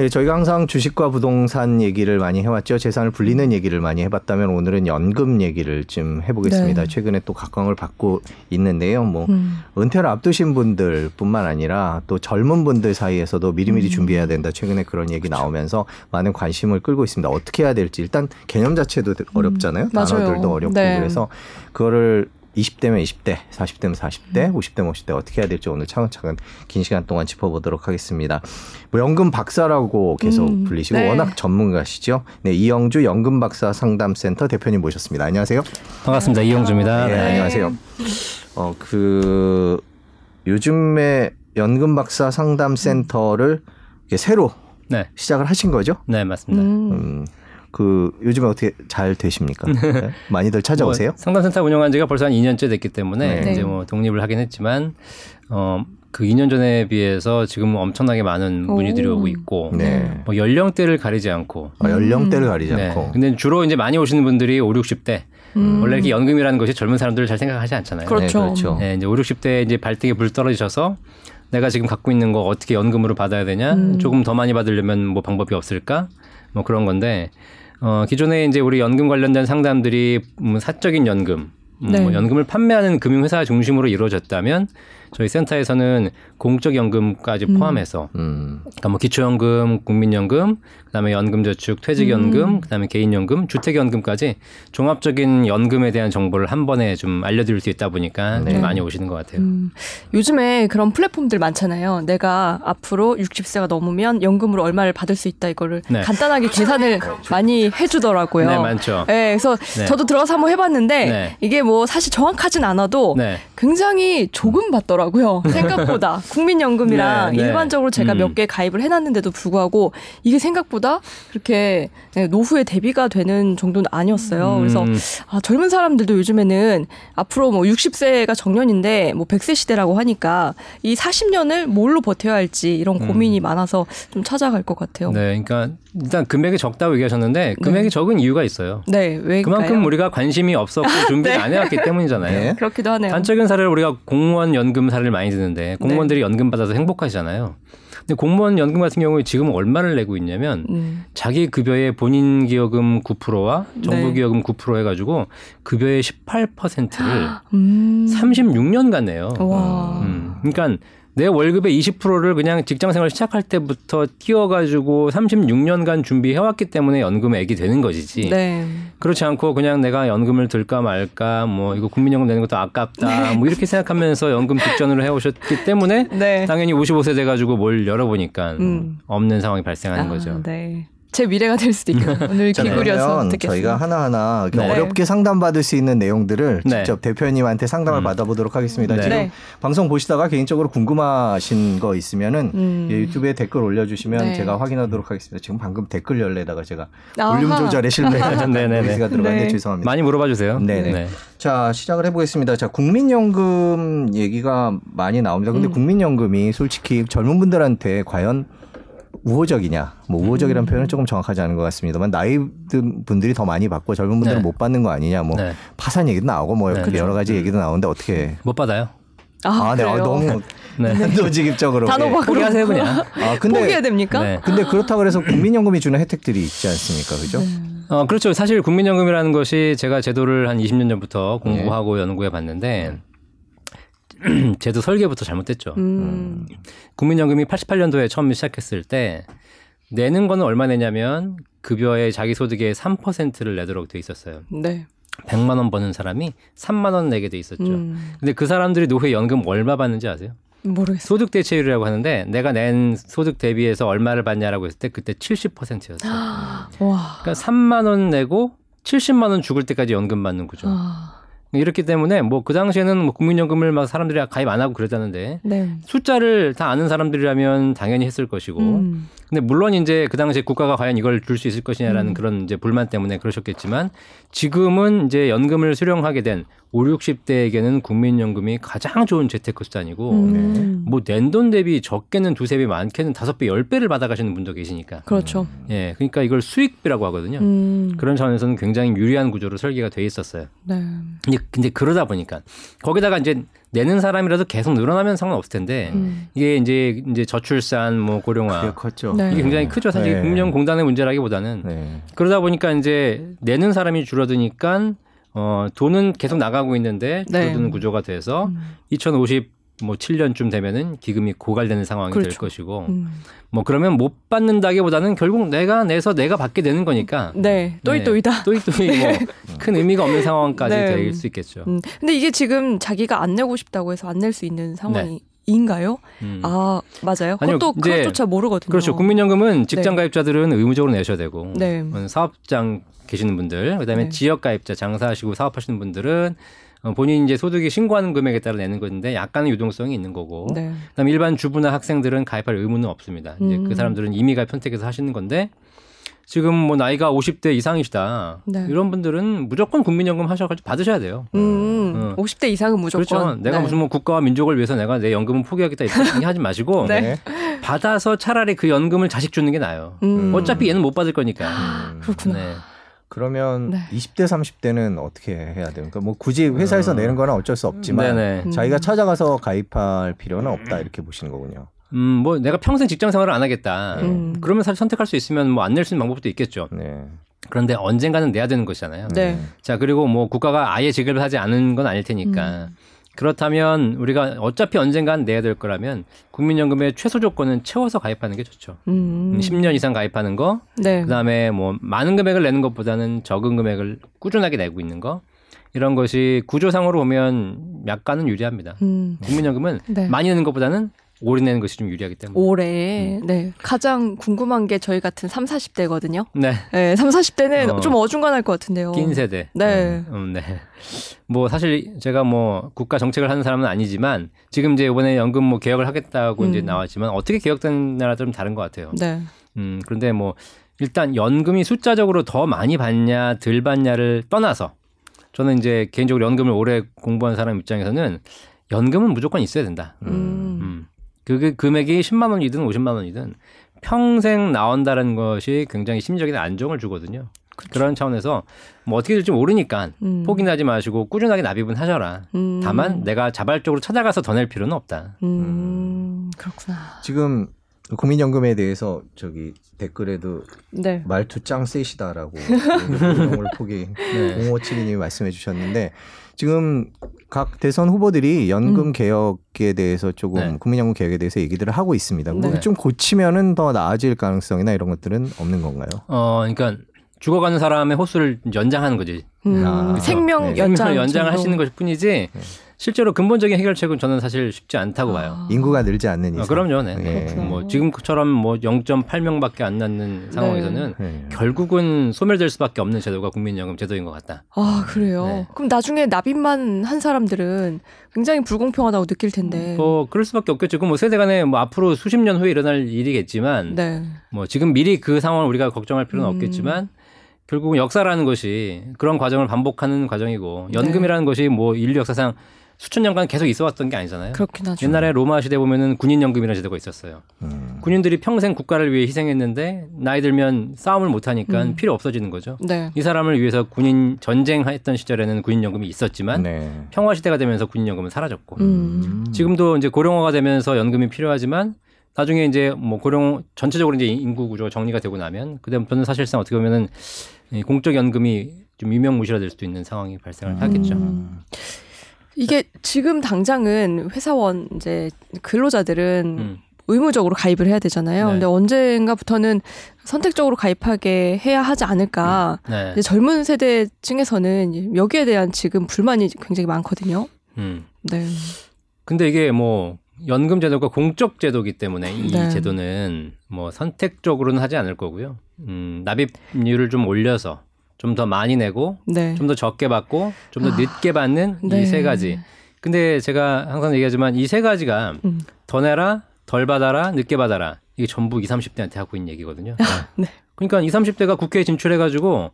예, 저희가 항상 주식과 부동산 얘기를 많이 해왔죠. 재산을 불리는 얘기를 많이 해봤다면 오늘은 연금 얘기를 좀 해보겠습니다. 네. 최근에 또 각광을 받고 있는데요. 뭐 음. 은퇴를 앞두신 분들뿐만 아니라 또 젊은 분들 사이에서도 미리미리 음. 준비해야 된다. 최근에 그런 얘기 나오면서 많은 관심을 끌고 있습니다. 어떻게 해야 될지 일단 개념 자체도 어렵잖아요. 음. 단어들도 어렵고 네. 그래서 그거를 20대면 20대, 40대면 40대, 음. 50대면 50대 어떻게 해야 될지 오늘 차근차근 긴 시간 동안 짚어보도록 하겠습니다. 뭐 연금 박사라고 계속 음, 불리시고 네. 워낙 전문가시죠. 네, 이영주 연금 박사 상담센터 대표님 모셨습니다. 안녕하세요. 반갑습니다. 이영주입니다. 네, 네. 안녕하세요. 어, 그 요즘에 연금 박사 상담 센터를 이렇게 새로 네. 시작을 하신 거죠? 네, 맞습니다. 음. 음. 그 요즘에 어떻게 잘 되십니까? 네? 많이들 찾아오세요? 뭐 상담센터 운영한 지가 벌써 한 2년째 됐기 때문에 네. 이제 뭐 독립을 하긴 했지만 어, 그 2년 전에 비해서 지금 엄청나게 많은 문의들이 오. 오고 있고 네. 뭐 연령대를 가리지 않고 어, 연령대를 가리지 네. 않고. 근데 주로 이제 많이 오시는 분들이 5, 60대. 음. 원래 이렇게 연금이라는 것이 젊은 사람들을 잘 생각하지 않잖아요. 그렇죠. 네, 그렇죠. 네, 이제 5, 60대 이제 발등에 불 떨어지셔서 내가 지금 갖고 있는 거 어떻게 연금으로 받아야 되냐? 음. 조금 더 많이 받으려면 뭐 방법이 없을까? 뭐 그런 건데 어 기존에 이제 우리 연금 관련된 상담들이 음, 사적인 연금 음, 네. 뭐 연금을 판매하는 금융회사 중심으로 이루어졌다면 저희 센터에서는 공적 연금까지 음. 포함해서 음. 그러니까 뭐 기초연금, 국민연금, 그다음에 연금저축, 퇴직연금, 음. 그다음에 개인연금, 주택연금까지 종합적인 연금에 대한 정보를 한 번에 좀 알려드릴 수 있다 보니까 네. 좀 많이 오시는 것 같아요. 음, 요즘에 그런 플랫폼들 많잖아요. 내가 앞으로 60세가 넘으면 연금으로 얼마를 받을 수 있다 이거를 네. 간단하게 계산을 많이 해주더라고요. 네, 많죠. 네, 그래서 네. 저도 들어서 한번 해봤는데 네. 이게 뭐 사실 정확하진 않아도 네. 굉장히 조금 받더라고요. 생각보다 국민연금이랑 네, 네. 일반적으로 제가 음. 몇개 가입을 해놨는데도 불구하고 이게 생각보다 그렇게 네, 노후에 대비가 되는 정도는 아니었어요. 그래서 음, 아, 젊은 사람들도 요즘에는 앞으로 뭐 60세가 정년인데 뭐 100세 시대라고 하니까 이 40년을 뭘로 버텨야 할지 이런 고민이 많아서 좀 찾아갈 것 같아요. 네, 네, 그러니까 일단 금액이 적다고 얘기하셨는데 금액이 적은 이유가 있어요. 왜일까요? 그만큼 우리가 관심이 없었고 준비를 안 해왔기 때문이잖아요. 네. 그렇기도 하네요. 단적인 사례를 우리가 공무원 연금 사례를 많이 듣는데 공무원들이 연금 받아서 행복하시잖아요. 근데 공무원 연금 같은 경우에 지금 얼마를 내고 있냐면 음. 자기 급여의 본인 기여금 9%와 정부 네. 기여금 9% 해가지고 급여의 18%를 음. 36년간 내요. 와. 음, 그러니까 내 월급의 20%를 그냥 직장 생활 시작할 때부터 띄워가지고 36년간 준비해왔기 때문에 연금액이 되는 것이지. 네. 그렇지 않고 그냥 내가 연금을 들까 말까 뭐 이거 국민연금 내는 것도 아깝다 뭐 이렇게 생각하면서 연금 득전을 해오셨기 때문에 네. 당연히 55세 돼가지고 뭘 열어보니까 음. 없는 상황이 발생하는 아, 거죠. 네. 제 미래가 될 수도 있겠네요. 오늘 자, 기구려서 듣겠습니다. 저희가 하나하나 네. 어렵게 상담받을 수 있는 내용들을 네. 직접 대표님한테 상담을 음. 받아보도록 하겠습니다. 네. 지금 네. 방송 보시다가 개인적으로 궁금하신 거 있으면은 음. 예, 유튜브에 댓글 올려주시면 네. 제가 확인하도록 하겠습니다. 지금 방금 댓글 열래다가 제가 아하. 볼륨 조절에 실패한 네네네. 노이즈가 들어갔는데 네. 죄송합니다. 많이 물어봐 주세요. 네네. 네. 자 시작을 해보겠습니다. 자 국민연금 얘기가 많이 나옵니다. 근데 음. 국민연금이 솔직히 젊은 분들한테 과연 우호적이냐? 뭐 우호적이라는 음. 표현은 조금 정확하지 않은 것 같습니다만 나이 든 분들이 더 많이 받고 젊은 분들은 네. 못 받는 거 아니냐? 뭐 네. 파산 얘기도 나오고 뭐 네, 그 여러 가지 얘기도 나오는데 어떻게? 못 받아요. 아, 네, 그래요? 아, 너무 네. 단도직입적으로. 네. 단호박으로 포기하세요 그냥. 아 근데 포기해야 됩니까? 네. 근데 그렇다고 해서 국민연금이 주는 혜택들이 있지 않습니까? 그죠? 어, 그렇죠. 사실 국민연금이라는 것이 제가 제도를 한 20년 전부터 공부하고 연구해 봤는데 제도 설계부터 잘못됐죠. 음. 국민연금이 88년도에 처음 시작했을 때 내는 거는 얼마 내냐면 급여의 자기 소득의 3%를 내도록 돼 있었어요. 네. 100만 원 버는 사람이 3만 원 내게 돼 있었죠. 음. 근데 그 사람들이 노후에 연금 얼마 받는지 아세요? 모르겠어요. 소득 대체율이라고 하는데 내가 낸 소득 대비해서 얼마를 받냐라고 했을 때 그때 70%였어요. 와. 그러니까 3만 원 내고 70만 원 죽을 때까지 연금 받는 구조. 아. 이렇기 때문에 뭐 그 당시에는 뭐 국민연금을 막 사람들이 가입 안 하고 그러다는데 네. 숫자를 다 아는 사람들이라면 당연히 했을 것이고 음. 근데 물론 이제 그 당시에 국가가 과연 이걸 줄 수 있을 것이냐라는 음. 그런 이제 불만 때문에 그러셨겠지만 지금은 이제 연금을 수령하게 된 5, 60대에게는 국민연금이 가장 좋은 재테크 수단이고 음. 뭐 낸돈 대비 적게는 두세 배 많게는 다섯 배, 열 배를 받아가시는 분도 계시니까. 그렇죠. 예. 그러니까 이걸 수익비라고 하거든요. 음. 그런 차원에서는 굉장히 유리한 구조로 설계가 돼 있었어요. 네. 근데, 근데 그러다 보니까 거기다가 이제 내는 사람이라도 계속 늘어나면 상관없을 텐데 음. 이게 이제 이제 저출산 뭐 고령화 그게 컸죠. 네. 이게 굉장히 크죠. 사실 네. 국민연금공단의 문제라기보다는 네. 그러다 보니까 이제 내는 사람이 줄어드니까 어 돈은 계속 나가고 있는데 네. 줄어드는 구조가 돼서 음. 2050 뭐 7년쯤 되면은 기금이 고갈되는 상황이 될 그렇죠. 것이고 음. 뭐 그러면 못 받는다기보다는 결국 내가 내서 내가 받게 되는 거니까 네, 또이또이다. 또이또이 뭐큰 의미가 없는 상황까지 네. 될 수 있겠죠. 음. 근데 이게 지금 자기가 안 내고 싶다고 해서 안 낼 수 있는 상황인가요? 음. 아 맞아요. 아니요, 그것도 이제 그것조차 모르거든요. 그렇죠. 국민연금은 직장 네. 가입자들은 의무적으로 내셔야 되고 네. 어, 사업장 계시는 분들, 그다음에 네. 지역 가입자 장사하시고 사업하시는 분들은 어, 본인 이제 소득이 신고하는 금액에 따라 내는 건데 약간의 유동성이 있는 거고. 네. 그다음에 일반 주부나 학생들은 가입할 의무는 없습니다. 이제 음. 그 사람들은 이미 가입 선택해서 하시는 건데 지금 뭐 나이가 50대 이상이시다. 네. 이런 분들은 무조건 국민연금 하셔가지고 받으셔야 돼요. 음, 어. 50대 이상은 무조건. 그렇죠. 내가 네. 무슨 뭐 국가와 민족을 위해서 내가 내 연금을 포기하겠다 이렇게 하지 마시고 네. 받아서 차라리 그 연금을 자식 주는 게 나아요. 음. 어차피 얘는 못 받을 거니까. 음. 그렇구나. 네. 그러면 네. 20대 30대는 어떻게 해야 돼요? 그러니까 뭐 굳이 회사에서 어. 내는 건 어쩔 수 없지만 네네. 음. 자기가 찾아가서 가입할 필요는 없다 이렇게 보시는 거군요. 음, 뭐 내가 평생 직장 생활을 안 하겠다. 음. 그러면 사실 선택할 수 있으면 뭐 안 낼 수 있는 방법도 있겠죠. 네. 그런데 언젠가는 내야 되는 것이잖아요. 네. 자, 그리고 뭐 국가가 아예 지급을 하지 않은 건 아닐 테니까. 음. 그렇다면 우리가 어차피 언젠간 내야 될 거라면 국민연금의 최소 조건은 채워서 가입하는 게 좋죠. 음. 10년 이상 가입하는 거, 네. 그다음에 뭐 많은 금액을 내는 것보다는 적은 금액을 꾸준하게 내고 있는 거. 이런 것이 구조상으로 보면 약간은 유리합니다. 음. 국민연금은 네. 많이 내는 것보다는 내는 것이 좀 유리하기 때문에. 올해 네 가장 궁금한 게 저희 같은 3, 40대거든요. 네. 네, 3, 40대는 어. 좀 어중간할 것 같은데요. 낀 세대. 네. 음, 네. 뭐 사실 제가 뭐 국가 정책을 하는 사람은 아니지만 지금 이제 이번에 연금 뭐 개혁을 하겠다고 이제 음. 나왔지만 어떻게 개혁된 나라 좀 다른 것 같아요. 네. 음, 그런데 뭐 일단 연금이 숫자적으로 더 많이 받냐 덜 받냐를 떠나서 저는 이제 개인적으로 연금을 오래 공부한 사람 입장에서는 연금은 무조건 있어야 된다. 음. 음. 그 금액이 10만 원이든 50만 원이든 평생 나온다는 것이 굉장히 심리적인 안정을 주거든요. 그런 차원에서 뭐 어떻게 될지 모르니까 음. 포기하지 마시고 꾸준하게 납입은 하셔라. 음. 다만 내가 자발적으로 찾아가서 더 낼 필요는 없다. 음. 그렇구나. 지금 국민연금에 대해서 저기 댓글에도 네. 말투 짱 세시다라고 용을 포기 네. 0572님이 말씀해 주셨는데 지금 각 대선 후보들이 연금 음. 개혁에 대해서 조금 네. 국민연금 개혁에 대해서 얘기들을 하고 있습니다. 네. 좀 고치면은 더 나아질 가능성이나 이런 것들은 없는 건가요? 어, 그러니까 죽어가는 사람의 호수를 연장하는 거지. 음. 아, 생명 네. 연장 생명을 연장을 정도. 하시는 것일 뿐이지 실제로 근본적인 해결책은 저는 사실 쉽지 않다고 봐요. 아. 인구가 늘지 않는 이상. 어, 그럼요, 네. 예. 뭐 지금처럼 뭐 0.8명밖에 안 낳는 상황에서는 네. 결국은 소멸될 수밖에 없는 제도가 국민연금 제도인 것 같다. 아 그래요. 네. 그럼 나중에 납입만 한 사람들은 굉장히 불공평하다고 느낄 텐데. 뭐 그럴 수밖에 없겠죠. 그뭐 세대 간에 뭐 앞으로 수십 년 후에 일어날 일이겠지만 네. 뭐 지금 미리 그 상황을 우리가 걱정할 필요는 음. 없겠지만 결국은 역사라는 것이 그런 과정을 반복하는 과정이고 네. 연금이라는 것이 뭐 인류 역사상 수천 년간 계속 있어 왔던 게 아니잖아요. 그렇긴 하죠. 옛날에 로마 시대 보면은 군인 연금이라는 제도가 있었어요. 음. 군인들이 평생 국가를 위해 희생했는데 나이 들면 싸움을 못 하니까 음. 필요 없어지는 거죠. 네. 이 사람을 위해서 군인 전쟁했던 시절에는 군인 연금이 있었지만 네. 평화 시대가 되면서 군인 연금은 사라졌고 음. 지금도 이제 고령화가 되면서 연금이 필요하지만 나중에 이제 뭐 고령 전체적으로 이제 인구 구조가 정리가 되고 나면 그다음부터는 사실상 어떻게 보면은 이 공적 연금이 좀 유명무실화될 수도 있는 상황이 발생을 하겠죠. 음. 이게 지금 당장은 회사원 이제 근로자들은 음. 의무적으로 가입을 해야 되잖아요. 네. 근데 언젠가부터는 선택적으로 가입하게 해야 하지 않을까. 네. 이제 젊은 세대층에서는 여기에 대한 지금 불만이 굉장히 많거든요. 음. 네. 근데 이게 뭐 연금 제도가 공적 제도기 때문에 이 네. 제도는 뭐 선택적으로는 하지 않을 거고요. 음, 납입률을 좀 올려서 좀 더 많이 내고 네. 좀더 적게 받고 좀더 아, 늦게 받는 네. 이세 가지. 근데 제가 항상 얘기하지만 이 세 가지가 음. 더 내라, 덜 받아라, 늦게 받아라. 이게 전부 20, 30대한테 하고 있는 얘기거든요. 네. 그러니까 20, 30대가 국회에 진출해 가지고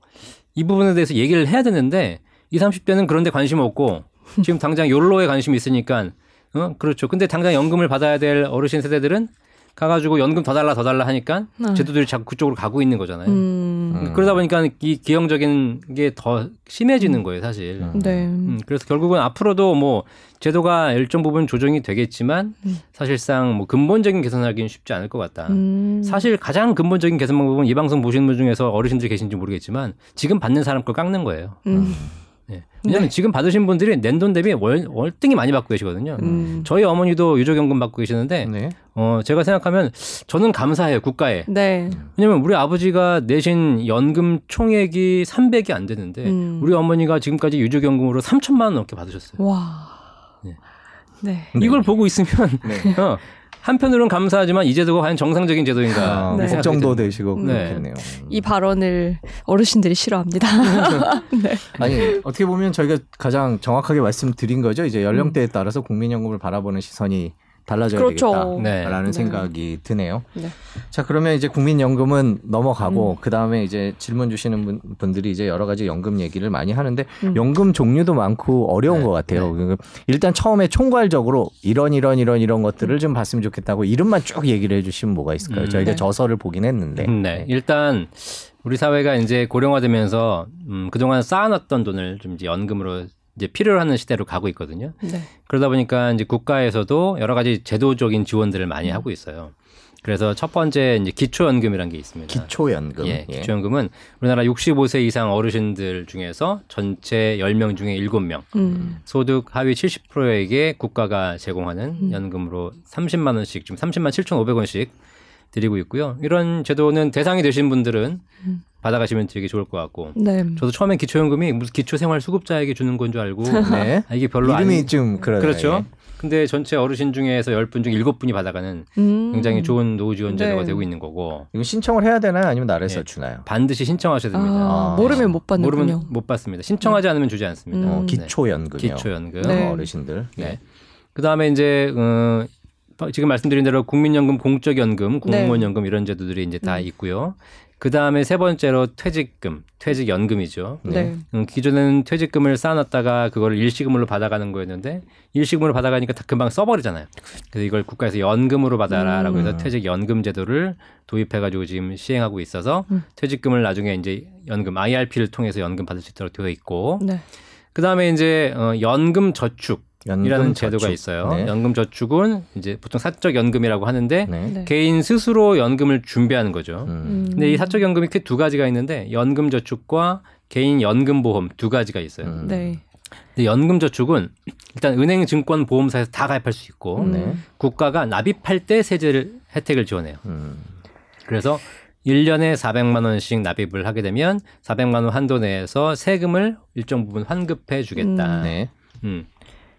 이 부분에 대해서 얘기를 해야 되는데 20, 30대는 그런데 관심 없고 지금 당장 욜로에 관심이 있으니까 어? 그렇죠. 근데 당장 연금을 받아야 될 어르신 세대들은 가가지고 연금 더 달라 더 달라 하니까 네. 제도들이 자꾸 그쪽으로 가고 있는 거잖아요. 음. 음. 그러다 보니까 이 기형적인 게 더 심해지는 거예요, 사실. 음. 네. 음, 그래서 결국은 앞으로도 뭐 제도가 일정 부분 조정이 되겠지만 음. 사실상 뭐 근본적인 개선하기는 쉽지 않을 것 같다. 음. 사실 가장 근본적인 개선 방법은 이 방송 보시는 분 중에서 어르신들이 계신지 모르겠지만 지금 받는 사람 걸 깎는 거예요. 음. 예. 왜냐하면 지금 받으신 분들이 낸돈 대비 월, 월등히 많이 받고 계시거든요. 음. 저희 어머니도 유족연금 받고 계시는데 네. 어, 제가 생각하면 저는 감사해요 국가에. 네. 왜냐면 우리 아버지가 내신 연금 총액이 300이 안 되는데 음. 우리 어머니가 지금까지 유족연금으로 3천만 원 넘게 받으셨어요. 와. 네. 네. 이걸 보고 있으면 네. 어, 한편으로는 감사하지만 이 제도가 과연 정상적인 제도인가 아, 네. 걱정도 되시고 네. 그렇겠네요. 이 발언을 어르신들이 싫어합니다. 네. 아니 어떻게 보면 저희가 가장 정확하게 말씀드린 거죠. 이제 연령대에 따라서 국민연금을 바라보는 시선이 달라져야 그렇죠. 되겠다라는 네. 생각이 드네요. 네. 자 그러면 이제 국민연금은 넘어가고 음. 그 다음에 이제 질문 주시는 분, 분들이 이제 여러 가지 연금 얘기를 많이 하는데 음. 연금 종류도 많고 어려운 네. 것 같아요. 그 일단 처음에 총괄적으로 이런 이런 이런 이런 것들을 좀 봤으면 좋겠다고 이름만 쭉 얘기를 해주시면 뭐가 있을까요? 음. 저희가 네. 저서를 보긴 했는데. 네. 일단 우리 사회가 이제 고령화되면서 음, 그동안 쌓아놨던 돈을 좀 이제 연금으로 이제 필요로 하는 시대로 가고 있거든요. 네. 그러다 보니까 이제 국가에서도 여러 가지 제도적인 지원들을 많이 하고 있어요. 그래서 첫 번째 이제 기초연금이라는 게 있습니다. 기초연금. 예, 예. 기초연금은 우리나라 65세 이상 어르신들 중에서 전체 10명 중에 7명, 음. 소득 하위 70%에게 국가가 제공하는 음. 연금으로 30만 원씩 지금 30만 7,500원씩 드리고 있고요. 이런 제도는 대상이 되신 분들은 음. 받아가시면 되게 좋을 것 같고 네. 저도 처음에 기초연금이 무슨 기초생활수급자에게 주는 건 줄 알고 네. 아, 이게 별로 이름이 아닌 좀 그러네요. 그렇죠. 예. 근데 전체 어르신 중에서 10분 중 7분이 받아가는 음. 굉장히 좋은 노후 지원 제도가 네. 되고 있는 거고 이거 신청을 해야 되나요? 아니면 나라에서 예. 주나요? 반드시 신청하셔야 됩니다. 아, 아. 모르면 못 받는군요. 모르면 못 받습니다. 신청하지 않으면 주지 않습니다. 음. 어, 네. 기초연금이요. 기초연금. 네. 어르신들. 네. 그 다음에 이제 어, 지금 말씀드린 대로 국민연금, 공적연금, 공무원연금 이런 제도들이 이제 다 음. 있고요. 그 다음에 세 번째로 퇴직금, 퇴직연금이죠. 네. 음, 기존에는 퇴직금을 쌓아놨다가 그걸 일시금으로 받아가는 거였는데 일시금으로 받아가니까 다 금방 써버리잖아요. 그래서 이걸 국가에서 연금으로 받아라라고 해서 음. 퇴직연금 제도를 도입해가지고 지금 시행하고 있어서 음. 퇴직금을 나중에 이제 연금 IRP를 통해서 연금 받을 수 있도록 되어 있고 네. 그 다음에 이제 어, 연금 저축. 연금 이라는 제도가. 있어요. 네. 연금 저축은 이제 보통 사적 연금이라고 하는데 네. 네. 개인 스스로 연금을 준비하는 거죠. 음. 음. 근데 이 사적 연금이 크게 두 가지가 있는데 연금 저축과 개인 연금 보험 두 가지가 있어요. 음. 네. 근데 연금 저축은 일단 은행, 증권, 보험사에서 다 가입할 수 있고 음. 네. 국가가 납입할 때 세제를 혜택을 지원해요. 음. 그래서 1년에 400만 원씩 납입을 하게 되면 400만 원 한도 내에서 세금을 일정 부분 환급해 주겠다. 음.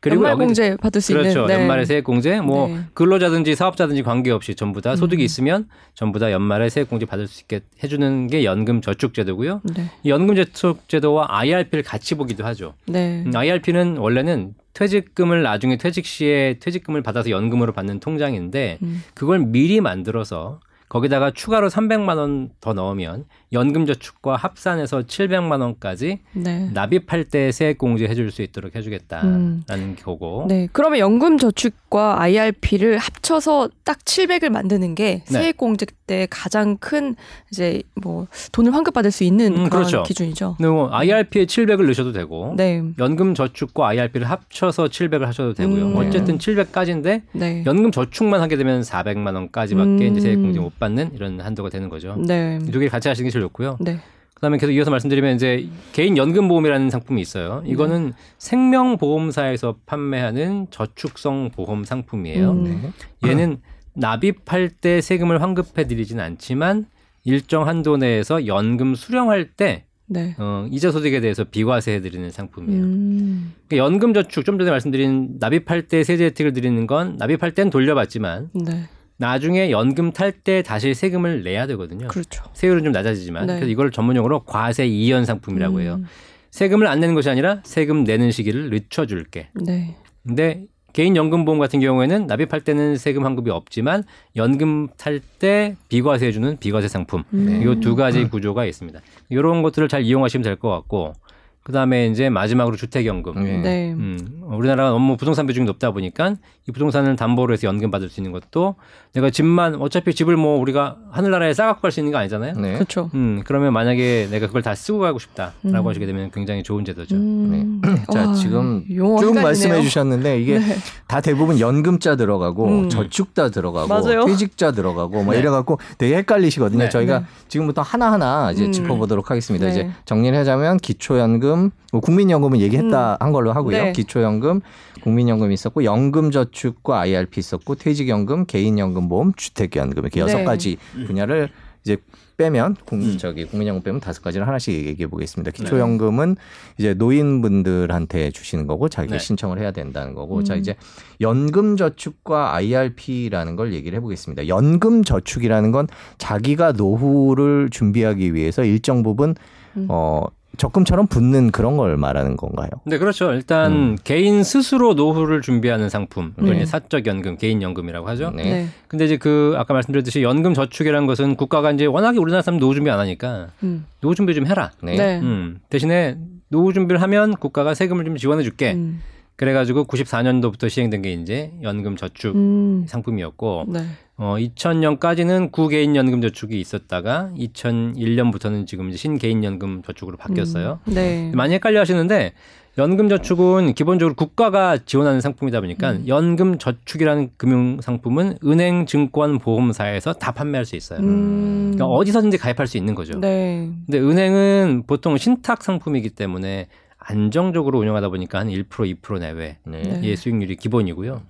네. 음. 연말 공제 받을 수 그렇죠. 있는 네. 연말에 세액 공제, 뭐 네. 근로자든지 사업자든지 관계없이 전부 다 소득이 음. 있으면 전부 다 연말에 세액 공제 받을 수 있게 해 주는 게 연금 저축 제도고요. 네. 이 연금 저축 제도와 IRP를 같이 보기도 하죠. 네. 음, IRP는 원래는 퇴직금을 나중에 퇴직 시에 퇴직금을 받아서 연금으로 받는 통장인데 음. 그걸 미리 만들어서 거기다가 추가로 300만 원 더 넣으면 연금 저축과 합산해서 700만 원까지 네. 납입할 때 세액 공제 해줄 수 있도록 해주겠다라는 음. 거고. 네. 그러면 연금 저축과 IRP를 합쳐서 딱 700을 만드는 게 네. 세액 공제 때 가장 큰 이제 뭐 돈을 환급받을 수 있는 음, 그런 그렇죠. 기준이죠. 근데 뭐 IRP에 700을 넣으셔도 되고 네. 연금 저축과 IRP를 합쳐서 700을 하셔도 되고요. 음. 어쨌든 700까지인데 네. 연금 저축만 하게 되면 400만 원까지밖에 음. 이제 세액 공제 못 받는 이런 한도가 되는 거죠. 네. 두개 같이 하시는 게 제일 좋고요. 네. 그다음에 계속 이어서 말씀드리면 이제 개인 연금 보험이라는 상품이 있어요. 이거는 생명 보험사에서 판매하는 저축성 보험 상품이에요. 음. 네. 얘는 납입할 때 세금을 환급해 드리진 않지만 일정 한도 내에서 연금 수령할 때 네. 어, 이자 소득에 대해서 비과세 해 드리는 상품이에요. 음. 그러니까 연금 저축 좀 전에 말씀드린 납입할 때 세제 혜택을 드리는 건 납입할 땐 돌려받지만 네. 나중에 연금 탈 때 다시 세금을 내야 되거든요. 그렇죠. 세율은 좀 낮아지지만 네. 그래서 이걸 전문용어로 과세 이연 상품이라고 해요. 음. 세금을 안 내는 것이 아니라 세금 내는 시기를 늦춰줄게. 네. 근데 개인 연금 보험 같은 경우에는 납입할 때는 세금 환급이 없지만 연금 탈 때 비과세 해주는 비과세 상품. 음. 이두 가지 구조가 있습니다. 이런 것들을 잘 이용하시면 될 것 같고 그 다음에 이제 마지막으로 주택연금. 네. 네. 음, 우리나라가 너무 부동산 비중이 높다 보니까 이 부동산을 담보로 해서 연금 받을 수 있는 것도 내가 집만 어차피 집을 뭐 우리가 하늘나라에 싸갖고 갈 수 있는 거 아니잖아요. 네. 그렇죠. 음, 그러면 만약에 내가 그걸 다 쓰고 가고 싶다라고 음. 하시게 되면 굉장히 좋은 제도죠. 음. 자, 와, 지금 쭉. 말씀해 주셨는데 이게 네. 다 대부분 연금자 들어가고 음. 저축자 들어가고 맞아요. 퇴직자 들어가고 뭐 네. 이래 갖고 되게 헷갈리시거든요. 네. 저희가 네. 지금부터 하나하나 이제 음. 짚어 보도록 하겠습니다. 네. 이제 정리를 하자면 기초연금, 뭐 국민연금은 얘기했다 한 걸로 하고요. 네. 기초연금, 국민연금 있었고 연금저축과 IRP 있었고 퇴직연금, 개인연금보험, 주택연금 이렇게 여섯 네. 가지 분야를 이제 빼면 국, 음. 저기 국민연금 빼면 다섯 가지를 하나씩 얘기해 보겠습니다. 기초연금은 이제 노인분들한테 주시는 거고 자기가 네. 신청을 해야 된다는 거고 음. 자 이제 연금저축과 IRP라는 걸 얘기를 해보겠습니다. 연금저축이라는 건 자기가 노후를 준비하기 위해서 일정 부분 음. 어 적금처럼 붙는 그런 걸 말하는 건가요? 네, 그렇죠. 일단 음. 개인 스스로 노후를 준비하는 상품, 네. 사적 연금, 개인 연금이라고 하죠. 네. 네. 근데 이제 그 아까 말씀드렸듯이 연금 저축이라는 것은 국가가 이제 워낙에 우리나라 사람 노후 준비 안 하니까 음. 노후 준비 좀 해라. 네. 네. 음, 대신에 노후 준비를 하면 국가가 세금을 좀 지원해 줄게. 음. 그래가지고 94년도부터 시행된 게 이제 연금 저축 음. 상품이었고, 네. 어, 2000년까지는 구개인 연금 저축이 있었다가 2001년부터는 지금 이제 신개인 연금 저축으로 바뀌었어요. 음. 네. 많이 헷갈려 하시는데 연금 저축은 기본적으로 국가가 지원하는 상품이다 보니까 음. 연금 저축이라는 금융 상품은 은행, 증권, 보험사에서 다 판매할 수 있어요. 음. 그러니까 어디서든지 가입할 수 있는 거죠. 네. 근데 은행은 보통 신탁 상품이기 때문에 안정적으로 운영하다 보니까 한 1% 2% 내외 네. 네. 의 수익률이 기본이고요.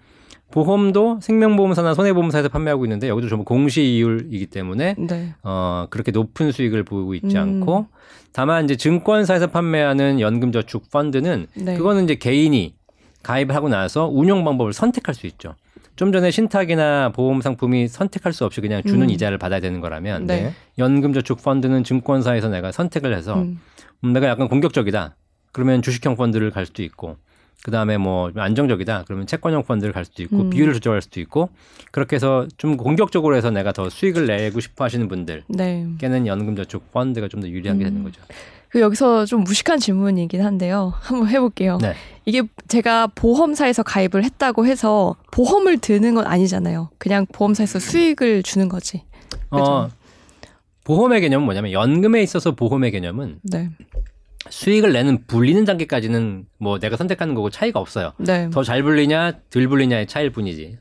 보험도 생명보험사나 손해보험사에서 판매하고 있는데 여기도 전부 공시이율이기 때문에 네. 어, 그렇게 높은 수익을 보이고 있지 음. 않고 다만 이제 증권사에서 판매하는 연금저축 펀드는 네. 그거는 이제 개인이 가입을 하고 나서 운영 방법을 선택할 수 있죠. 좀 전에 신탁이나 보험 상품이 선택할 수 없이 그냥 주는 음. 이자를 받아야 되는 거라면 네. 연금저축 펀드는 증권사에서 내가 선택을 해서 음. 음, 내가 약간 공격적이다. 그러면 주식형 펀드를 갈 수도 있고, 그 다음에 뭐 안정적이다. 그러면 채권형 펀드를 갈 수도 있고, 음. 비율을 조정할 수도 있고, 그렇게 해서 좀 공격적으로 해서 내가 더 수익을 내고 싶어 하시는 분들께는 네. 연금저축 펀드가 좀 더 유리하게 되는 음. 거죠. 그 여기서 좀 무식한 질문이긴 한데요. 한번 해볼게요. 네. 이게 제가 보험사에서 가입을 했다고 해서 보험을 드는 건 아니잖아요. 그냥 보험사에서 수익을 주는 거지. 어, 보험의 개념은 뭐냐면 연금에 있어서 보험의 개념은 네. 수익을 내는 불리는 단계까지는 뭐 내가 선택하는 거고 차이가 없어요. 네. 더 잘 불리냐 덜 불리냐의 차이일 뿐이지.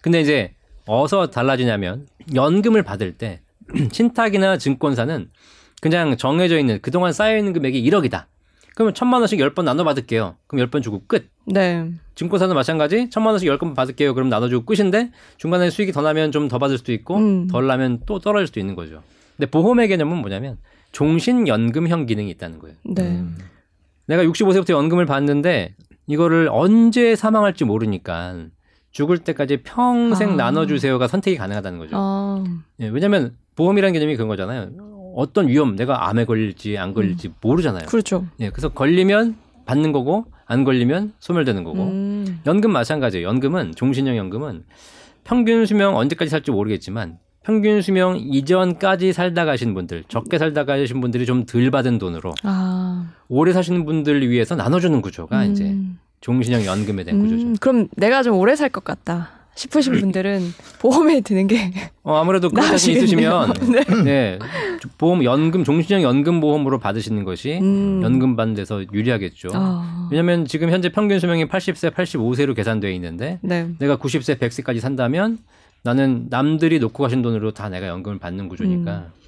근데 이제 어서 달라지냐면 연금을 받을 때 신탁이나 증권사는 그냥 정해져 있는 그동안 쌓여 있는 금액이 1억이다. 그러면 천만 원씩 10번 나눠 받을게요. 그럼 10번 주고 끝. 네. 증권사는 마찬가지. 천만 원씩 10번 받을게요. 그럼 나눠주고 끝인데 중간에 수익이 더 나면 좀 더 받을 수도 있고 음. 덜 나면 또 떨어질 수도 있는 거죠. 근데 보험의 개념은 뭐냐면 종신연금형 기능이 있다는 거예요. 네. 음. 내가 65세부터 연금을 받는데 이거를 언제 사망할지 모르니까 죽을 때까지 평생 아. 나눠주세요가 선택이 가능하다는 거죠. 아, 예, 왜냐하면 보험이라는 개념이 그런 거잖아요. 어떤 위험, 내가 암에 걸릴지 안 걸릴지 모르잖아요. 그렇죠. 예, 그래서 걸리면 받는 거고 안 걸리면 소멸되는 거고 음. 연금 마찬가지예요. 연금은 종신형 연금은 평균 수명 언제까지 살지 모르겠지만 평균 수명 이전까지 살다 가신 분들, 적게 살다 가신 분들이 좀 덜 받은 돈으로 아. 오래 사시는 분들을 위해서 나눠주는 구조가 이제 음. 종신형 연금에 대한 구조죠. 음, 그럼 내가 좀 오래 살 것 같다 싶으신 분들은 보험에 드는 게 어, 아무래도 그런 자신. 있으시면 네. 보험 연금 종신형 연금 보험으로 받으시는 것이 음. 연금 데서 유리하겠죠. 아. 왜냐하면 지금 현재 평균 수명이 80세, 85세로 계산되어 있는데 네. 내가 90세, 100세까지 산다면 나는 남들이 놓고 가신 돈으로 다 내가 연금을 받는 구조니까. 음.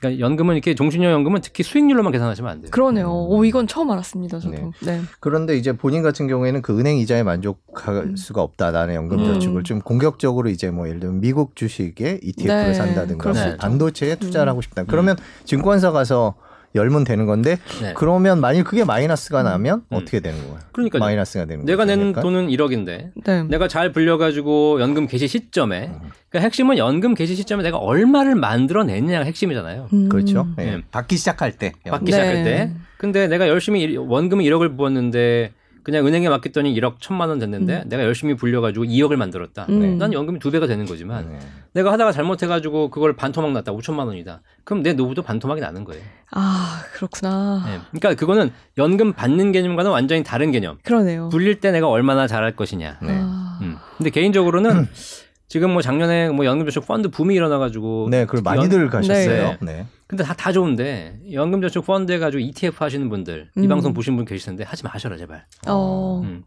그러니까 연금은 이렇게 종신형 연금은 특히 수익률로만 계산하시면 안 돼요. 그러네요. 오, 이건 처음 알았습니다. 저도. 네. 네. 그런데 이제 본인 같은 경우에는 그 은행 이자에 만족할 수가 없다. 나는 연금 저축을 음. 좀 공격적으로 이제 뭐 예를 들면 미국 주식에 ETF를 네, 산다든가 뭐. 반도체에 투자를 음. 하고 싶다. 그러면 증권사 가서 열면 되는 건데 네. 그러면 만약 그게 마이너스가 나면 음. 어떻게 되는 거예요? 그러니까요. 마이너스가 되는 내가 거죠. 낸 그러니까? 돈은 1억인데 네. 내가 잘 불려가지고 연금 개시 시점에 음. 그러니까 핵심은 연금 개시 시점에 내가 얼마를 만들어냈냐가 핵심이잖아요. 음. 그렇죠. 예. 네. 받기 시작할 때. 받기 네. 시작할 때. 근데 내가 열심히 일- 원금은 1억을 부었는데 그냥 은행에 맡겼더니 1억 1천만 원 됐는데 내가 열심히 불려가지고 2억을 만들었다. 음. 난 연금이 두 배가 되는 거지만 네. 내가 하다가 잘못해가지고 그걸 반토막 났다 5천만 원이다. 그럼 내 노후도 반토막이 나는 거예요. 아 그렇구나. 네. 그러니까 그거는 연금 받는 개념과는 완전히 다른 개념. 그러네요. 불릴 때 내가 얼마나 잘할 것이냐. 네. 아, 음. 근데 개인적으로는 지금 뭐 작년에 뭐 연금저축 펀드 붐이 일어나가지고 네, 그걸 연- 많이들 가셨어요. 네. 근데 다, 다 좋은데 연금저축 펀드 해가지고 ETF 하시는 분들 이 음. 방송 보신 분 계실 텐데 하지 마셔라 제발. 어, 음.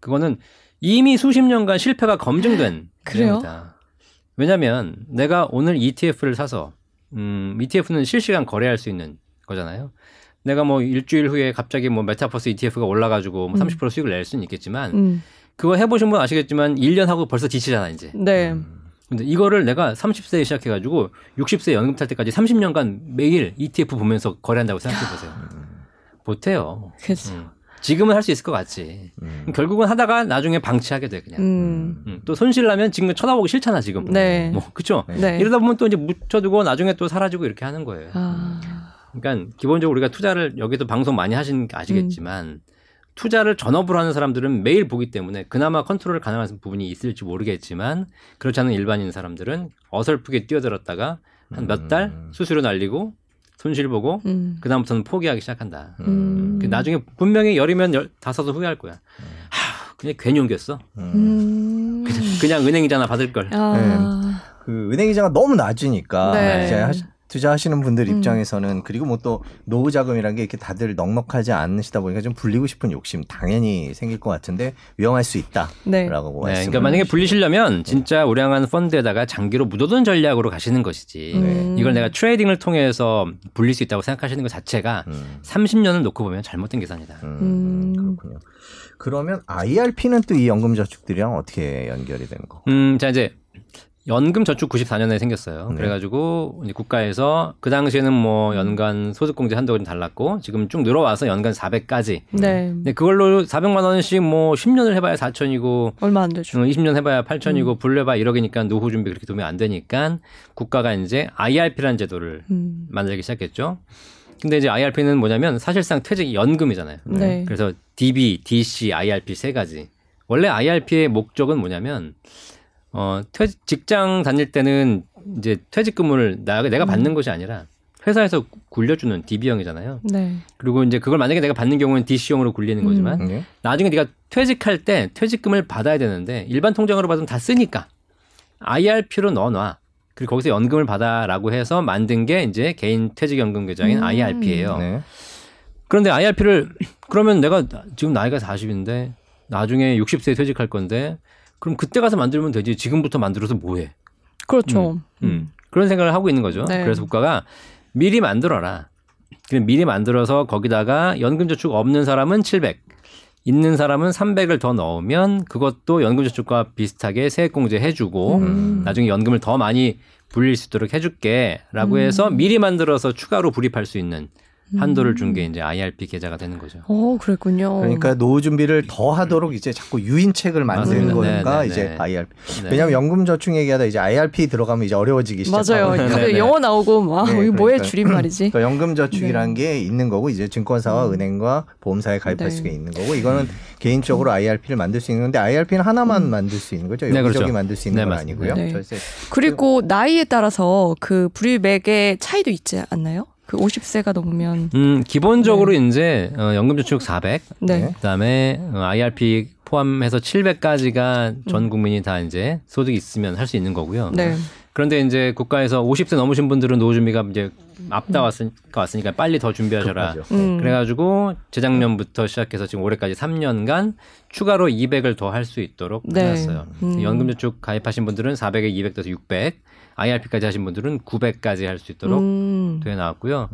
그거는 이미 수십 년간 실패가 검증된 그래요? 내용이다. 왜냐하면 내가 오늘 ETF를 사서 음, ETF는 실시간 거래할 수 있는 거잖아요. 내가 뭐 일주일 후에 갑자기 뭐 메타버스 ETF가 올라가지고 뭐 음. 30% 수익을 낼 수는 있겠지만 음, 그거 해보신 분 아시겠지만 1년 하고 벌써 지치잖아 이제. 네. 근데 이거를 내가 30세에 시작해가지고 60세 연금 탈 때까지 30년간 매일 ETF 보면서 거래한다고 생각해 보세요. 못해요. 그래서 음. 지금은 할 수 있을 것 같지. 음. 결국은 하다가 나중에 방치하게 돼 그냥. 음, 음, 또 손실 나면 지금 쳐다보기 싫잖아 지금. 네. 뭐 그쵸? 네. 이러다 보면 또 이제 묻혀두고 나중에 또 사라지고 이렇게 하는 거예요. 아, 그러니까 기본적으로 우리가 투자를 여기도 방송 많이 게 아시겠지만 투자를 전업으로 하는 사람들은 매일 보기 때문에 그나마 컨트롤 가능한 부분이 있을지 모르겠지만 그렇지 않은 일반인 사람들은 어설프게 뛰어들었다가 한 몇달 음. 수수료 날리고 손실 보고 음, 그 다음부터는 포기하기 시작한다. 음, 그 나중에 분명히 열이면 열, 다 써서 후회할 거야. 하, 그냥 괜히 옮겼어. 음, 그냥 은행이잖아 받을 걸. 아, 그 은행 이자가 너무 낮으니까 네. 이제 하시- 투자하시는 분들 음. 입장에서는 그리고 뭐 또 노후 자금이라는 게 이렇게 다들 넉넉하지 않으시다 보니까 좀 불리고 싶은 욕심 당연히 생길 것 같은데 위험할 수 있다라고 네. 네, 말씀을 그러니까 만약에. 불리시려면 진짜 우량한 펀드에다가 장기로 묻어둔 전략으로 가시는 것이지. 음. 이걸 내가 트레이딩을 통해서 불릴 수 있다고 생각하시는 것 자체가 음, 30년을 놓고 보면 잘못된 계산이다. 음, 음. 그렇군요. 그러면 IRP는 또 이 연금 저축들이랑 어떻게 연결이 되는 거? 음, 자 이제 연금 저축 94년에 생겼어요. 네. 그래가지고 이제 국가에서 그 당시에는 뭐 연간 소득공제 한도가 좀 달랐고 지금 쭉 늘어와서 연간 400까지. 네. 근데 그걸로 400만 원씩 뭐 10년을 해봐야 4천이고 얼마 안 되죠. 20년 해봐야 8천이고 음. 불려봐 1억이니까 노후 준비 그렇게 도움이 안 되니까 국가가 이제 IRP라는 제도를 음, 만들기 시작했죠. 근데 이제 IRP는 뭐냐면 사실상 퇴직 연금이잖아요. 네. 그래서 DB, DC, IRP 세 가지. 원래 IRP의 목적은 뭐냐면 어, 퇴, 직장 다닐 때는 이제 퇴직금을 나, 내가 받는 것이 아니라 회사에서 굴려주는 DB형이잖아요. 네. 그리고 이제 그걸 만약에 내가 받는 경우는 DC형으로 굴리는 거지만 네. 나중에 네가 퇴직할 때 퇴직금을 받아야 되는데 일반 통장으로 받으면 다 쓰니까 IRP로 넣어놔. 그리고 거기서 연금을 받아라고 해서 만든 게 이제 개인 퇴직연금 계좌인 음. IRP예요. 네. 그런데 IRP를 그러면 내가 지금 나이가 40인데 나중에 60세에 퇴직할 건데 그럼 그때 가서 만들면 되지 지금부터 만들어서 뭐해? 그렇죠. 음. 그런 생각을 하고 있는 거죠. 네. 그래서 국가가 미리 만들어라. 그럼 미리 만들어서 거기다가 연금저축 없는 사람은 700, 있는 사람은 300을 더 넣으면 그것도 연금저축과 비슷하게 세액공제 해주고 음. 나중에 연금을 더 많이 불릴 수 있도록 해줄게라고 음. 해서 미리 만들어서 추가로 불입할 수 있는 한도를 준 게 이제 IRP 계좌가 되는 거죠. 어, 그랬군요. 그러니까 노후 준비를 더 하도록 이제 자꾸 유인책을 만드는 맞습니다. 거가 네, 네, 이제 네. IRP. 네. 왜냐하면 연금 저축 얘기하다 이제 IRP 들어가면 이제 어려워지기 시작하고. 맞아요. 네, 근데 네. 영어 나오고 막 네, 뭐의 그러니까요. 줄임말이지? 그러니까 연금 저축이라는 게 있는 거고 이제 증권사와 음. 은행과 보험사에 가입할 네. 수가 있는 거고 이거는 개인적으로 IRP를 만들 수 있는 건데 IRP는 하나만 만들 수 있는 거죠. 네, 여기저기 그렇죠. 만들 수 있는 네, 건. 아니고요. 네. 그리고 나이에 따라서 그 불입액의 차이도 있지 않나요? 그 50세가 넘으면 음, 기본적으로 이제 어, 연금저축 400, 네. 네. 그다음에 어, IRP 포함해서 700까지가 전 국민이 다 이제 소득이 있으면 할 수 있는 거고요. 네. 그런데 이제 국가에서 50세 넘으신 분들은 노후 준비가 이제 앞다 왔으니까, 왔으니까 빨리 더 준비하셔라. 음. 그래가지고 재작년부터 시작해서 지금 올해까지 3년간 추가로 200을 더 할 수 있도록 네. 해놨어요. 음. 연금저축 가입하신 분들은 400에 200 더해서 600, IRP까지 하신 분들은 900까지 할 수 있도록 음. 돼 나왔고요.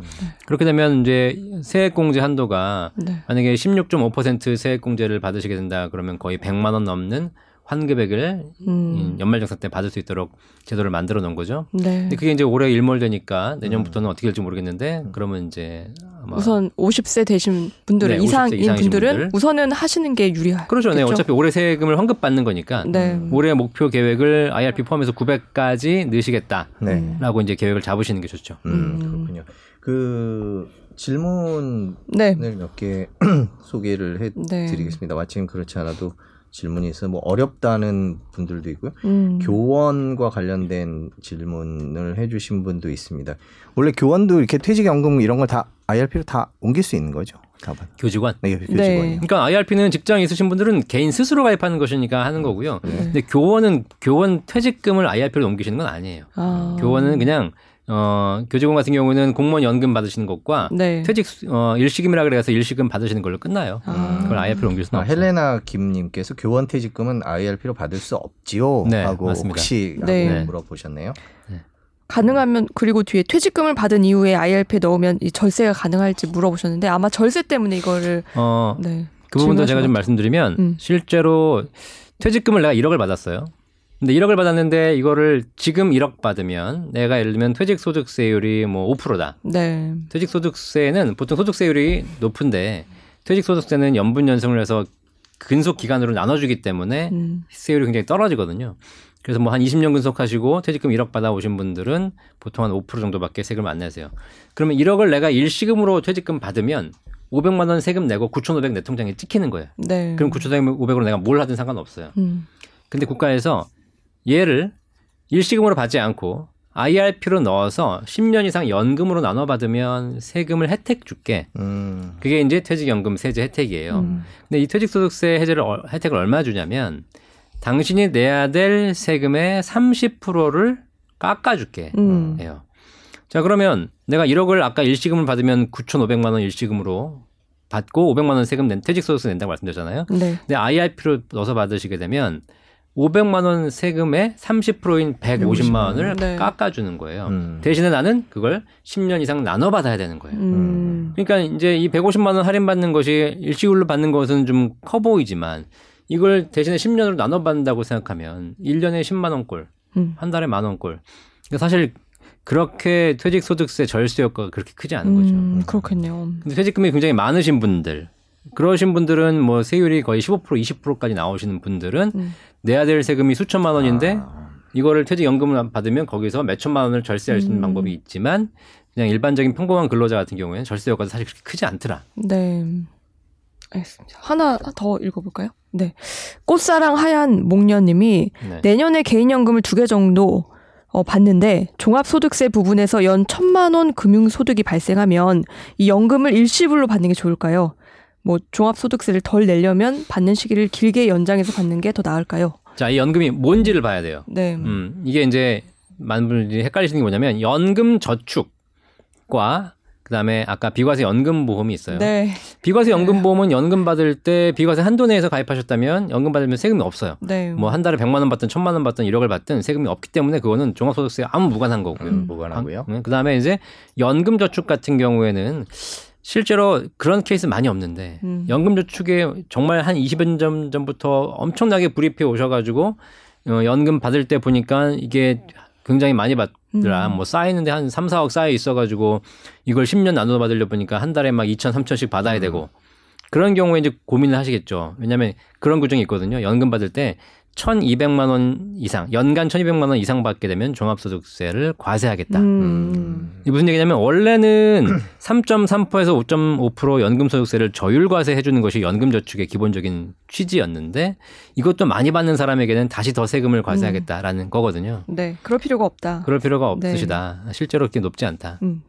그렇게 되면 이제 세액공제 한도가 네. 만약에 16.5% 세액공제를 받으시게 된다 그러면 거의 100만 원 넘는 환급액을 음. 연말정산 때 받을 수 있도록 제도를 만들어 놓은 거죠. 네. 근데 그게 이제 올해 일몰되니까 내년부터는 어떻게 될지 모르겠는데 그러면 이제 아마 우선 50세 되신 분들은 네, 50세 이상인 분들은 분들. 우선은 하시는 게 유리할. 그렇죠. 네, 어차피 올해 세금을 환급 받는 거니까 네. 올해 목표 계획을 IRP 포함해서 900까지 넣으시겠다라고 네. 음. 이제 계획을 잡으시는 게 좋죠. 음, 음. 그렇군요. 그 질문을 네. 몇개 소개를 네. 해드리겠습니다. 마침 그렇지 않아도 질문이 있어 뭐 어렵다는 분들도 있고요. 음. 교원과 관련된 질문을 해주신 분도 있습니다. 원래 교원도 이렇게 퇴직연금 이런 걸 다 IRP로 다 옮길 수 있는 거죠. 답은. 교직원. 네, 교직원이요. 그러니까 IRP는 직장에 있으신 분들은 개인 스스로 가입하는 것이니까 하는 거고요. 네. 근데 교원은 교원 퇴직금을 IRP로 옮기시는 건 아니에요. 아. 교원은 그냥 어 교직원 같은 경우는 공무원 연금 받으시는 것과 네. 퇴직 수- 어 일시금이라 그래서 일시금 받으시는 걸로 끝나요. 아. 그걸 IRP로 옮길 수는 아, 없어요. 헬레나 김님께서 교원 퇴직금은 IRP로 받을 수 없지요? 네, 하고 맞습니다. 혹시 하고 네. 물어보셨네요. 가능하면 그리고 뒤에 퇴직금을 받은 이후에 IRP에 넣으면 이 절세가 가능할지 물어보셨는데 아마 절세 때문에 이거를 어, 네. 그 부분도 제가 좀것 말씀드리면 음. 실제로 퇴직금을 내가 1억을 받았어요. 근데 1억을 받았는데 이거를 지금 1억 받으면 내가 예를 들면 퇴직 소득세율이 뭐 5%다. 네. 퇴직 소득세는 보통 소득세율이 높은데 퇴직 소득세는 연분 연승을 해서 근속 기간으로 나눠주기 때문에 음. 세율이 굉장히 떨어지거든요. 그래서 뭐 한 20년 근속하시고 퇴직금 1억 받아오신 분들은 보통 한 5% 정도밖에 세금을 안 내세요. 그러면 1억을 내가 일시금으로 퇴직금 받으면 500만 원 세금 내고 9,500 내 통장에 찍히는 거예요. 네. 그럼 9,500으로 내가 뭘 하든 상관없어요. 음. 근데 국가에서 얘를 일시금으로 받지 않고 IRP로 넣어서 10년 이상 연금으로 나눠 받으면 세금을 혜택 줄게. 음. 그게 이제 퇴직연금 세제 혜택이에요. 음. 근데 이 퇴직소득세 해제를 얼- 혜택을 얼마 주냐면 당신이 내야 될 세금의 30%를 깎아줄게. 음. 해요. 자 그러면 내가 1억을 아까 일시금을 받으면 9,500만 원 일시금으로 받고 500만 원 세금 낸 퇴직소득세 낸다고 말씀드렸잖아요. 네. 근데 IRP로 넣어서 받으시게 되면 500만 원 세금의 30%인 150만 원을 네. 깎아주는 거예요. 음. 대신에 나는 그걸 10년 이상 나눠 받아야 되는 거예요. 음. 그러니까 이제 이 150만 원 할인 받는 것이 일시불로 받는 것은 좀 커 보이지만 이걸 대신에 10년으로 나눠 받는다고 생각하면 1년에 10만 원꼴, 음. 한 달에 만 원꼴. 그러니까 사실 그렇게 퇴직소득세 절세 효과가 그렇게 크지 않은 거죠. 음, 그렇겠네요. 근데 퇴직금이 굉장히 많으신 분들, 그러신 분들은 뭐 세율이 거의 15% 20%까지 나오시는 분들은 음. 내야 될 세금이 수천만 원인데 아. 이거를 퇴직연금을 받으면 거기서 몇 천만 원을 절세할 수 있는 음. 방법이 있지만 그냥 일반적인 평범한 근로자 같은 경우에는 절세 효과도 사실 그렇게 크지 않더라. 네. 알겠습니다. 하나 더 읽어볼까요? 네. 꽃사랑 하얀 목련님이 네. 내년에 개인연금을 두 개 정도 어, 받는데 종합소득세 부분에서 연 천만 원 금융소득이 발생하면 이 연금을 일시불로 받는 게 좋을까요? 뭐 종합소득세를 덜 내려면 받는 시기를 길게 연장해서 받는 게 더 나을까요? 자, 이 연금이 뭔지를 봐야 돼요. 네. 음, 이게 이제 많은 분들이 헷갈리시는 게 뭐냐면 연금 저축과 그다음에 아까 비과세 연금 보험이 있어요. 네. 비과세 연금 보험은 연금 받을 때 비과세 한도 내에서 가입하셨다면 연금 받으면 세금이 없어요. 네. 뭐 한 달에 100만 원 받든 1000만 원 받든 1억을 받든 세금이 없기 때문에 그거는 종합 소득세 아무 무관한 거고요. 음, 무관하고요. 아, 그다음에 이제 연금 저축 같은 경우에는 실제로 그런 케이스 많이 없는데 음. 연금 저축에 정말 한 20년 전 전부터 엄청나게 불입해 오셔가지고 어, 연금 받을 때 보니까 이게 굉장히 많이 받더라. 음. 뭐 쌓이는데 한 3, 4억 쌓여 있어가지고 이걸 10년 나눠 받으려 보니까 한 달에 막 2천, 3천씩 받아야 음. 되고 그런 경우에 이제 고민을 하시겠죠. 왜냐하면 그런 규정이 있거든요. 연금 받을 때 1,200만 원 이상, 연간 1,200만 원 이상 받게 되면 종합소득세를 과세하겠다. 음. 이게 무슨 얘기냐면 원래는 3.3%에서 5.5% 연금소득세를 저율 과세 해 주는 것이 연금저축의 기본적인 취지였는데 이것도 많이 받는 사람에게는 다시 더 세금을 과세하겠다라는 거거든요. 네. 그럴 필요가 없다. 그럴 필요가 네. 없으시다. 실제로 그렇게 높지 않다. 음.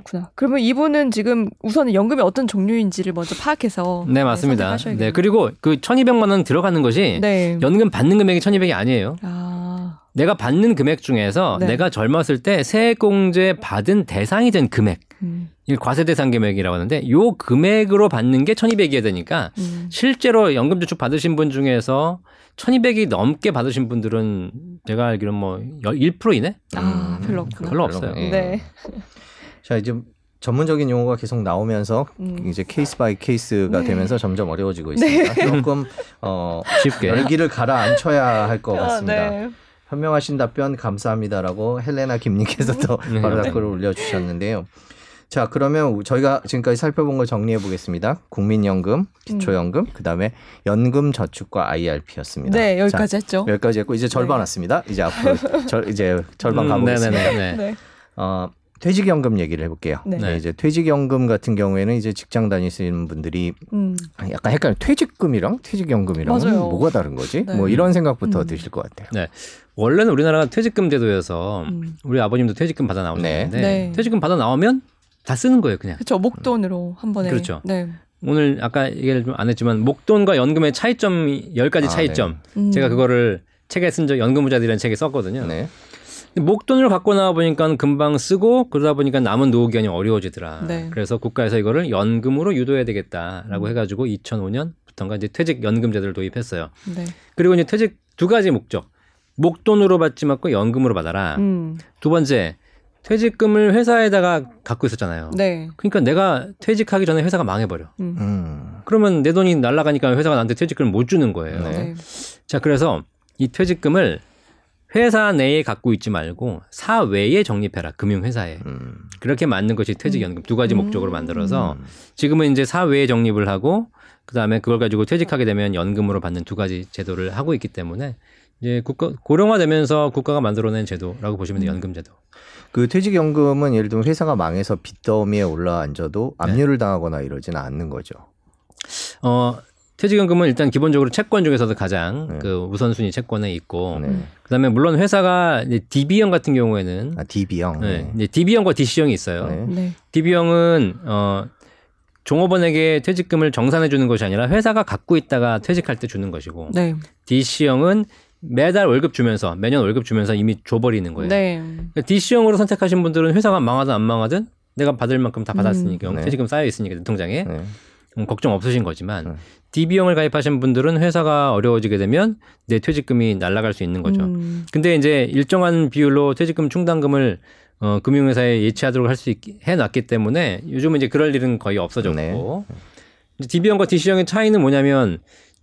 그렇구나. 그러면 이분은 지금 우선은 연금이 어떤 종류인지를 먼저 파악해서 네, 맞습니다. 선택하셔야겠네요. 네, 그리고 그 1,200만 원 들어가는 것이 네. 연금 받는 금액이 1,200이 아니에요. 아. 내가 받는 금액 중에서 네. 내가 젊었을 때 세액공제 받은 대상이 된 금액, 음. 이 과세 대상 금액이라고 하는데 요 금액으로 받는 게 1,200이어야 되니까 음. 실제로 연금 저축 받으신 분 중에서 1200이 넘게 받으신 분들은 제가 알기로는 뭐 1% 이내? 아, 음, 별로 없구나. 별로 없어요. 예. 네. 자 이제 전문적인 용어가 계속 나오면서 음. 이제 case by case가 네. 되면서 점점 어려워지고 있습니다. 조금 어, 쉽게. 열기를 가라앉혀야 할것 아, 같습니다. 네. 현명하신 답변 감사합니다라고 헬레나 김님께서 또 네. 바로 댓글을 올려주셨는데요. 자 그러면 저희가 지금까지 살펴본 걸 정리해 보겠습니다. 국민연금, 기초연금, 그다음에 연금저축과 IRP였습니다. 네, 여기까지 했죠. 여기까지 했고 이제 절반 네. 왔습니다. 이제 앞으로 절, 이제 절반 음, 가보겠습니다. 네네네. 네. 네. 어, 퇴직연금 얘기를 해볼게요. 네. 네. 이제 퇴직연금 같은 경우에는 이제 직장 다니시는 분들이 음. 약간 헷갈려. 퇴직금이랑 퇴직연금이랑 맞아요. 뭐가 다른 거지? 네. 뭐 이런 생각부터 음. 드실 것 같아요. 원래는 우리나라가 퇴직금 제도여서 음. 우리 아버님도 퇴직금 받아 나오셨는데 네. 퇴직금 받아 나오면 다 쓰는 거예요, 그냥. 그렇죠. 목돈으로 한 번에. 그렇죠. 네. 오늘 아까 얘기를 좀 안 했지만 목돈과 연금의 차이점이 열 가지 아, 차이점. 음. 제가 그거를 책에 쓴 적 연금부자들이라는 책에 썼거든요. 네. 목돈을 갖고 나와 보니까 금방 쓰고 그러다 보니까 남은 노후 기간이 어려워지더라. 네. 그래서 국가에서 이거를 연금으로 유도해야 되겠다라고 해가지고 2005년부터인가 이제 퇴직 연금 제도를 도입했어요. 네. 그리고 이제 퇴직 두 가지 목적. 목돈으로 받지 말고 연금으로 받아라. 음. 두 번째 퇴직금을 회사에다가 갖고 있었잖아요. 네. 그러니까 내가 퇴직하기 전에 회사가 망해버려. 음. 음. 그러면 내 돈이 날아가니까 회사가 나한테 퇴직금을 못 주는 거예요. 네. 네. 자, 그래서 이 퇴직금을 회사 내에 갖고 있지 말고 사외에 적립해라. 금융회사에. 음. 그렇게 만든 것이 퇴직연금 두 가지 음. 목적으로 만들어서 지금은 이제 사회에 적립을 하고 그다음에 그걸 가지고 퇴직하게 되면 연금으로 받는 두 가지 제도를 하고 있기 때문에 이제 국가 고령화되면서 국가가 만들어낸 제도라고 보시면 돼요. 연금 제도. 그 퇴직연금은 예를 들면 회사가 망해서 빚더미에 올라앉아도 네. 압류를 당하거나 이러지는 않는 거죠. 어 퇴직연금은 일단 기본적으로 채권 중에서도 가장 네. 그 우선순위 채권에 있고 네. 그다음에 물론 회사가 이제 DB형 같은 경우에는 아, DB형. 네. 네. 이제 DB형과 DC형이 있어요. 네. 네. DB형은 어 종업원에게 퇴직금을 정산해 주는 것이 아니라 회사가 갖고 있다가 퇴직할 때 주는 것이고 네. DC형은 매달 월급 주면서 매년 월급 주면서 이미 줘버리는 거예요. 네. 그러니까 DC형으로 선택하신 분들은 회사가 망하든 안 망하든 내가 받을 만큼 다 받았으니까 음. 네. 퇴직금 쌓여 있으니까 내 통장에 네. 음, 걱정 없으신 거지만 음. DB형을 가입하신 분들은 회사가 어려워지게 되면 내 퇴직금이 날아갈 수 있는 거죠. 음. 근데 이제 일정한 비율로 퇴직금 충당금을 어, 금융회사에 예치하도록 할수 있게 해놨기 때문에 요즘은 이제 그럴 일은 거의 없어졌고 네. 이제 DB형과 DC형의 차이는 뭐냐면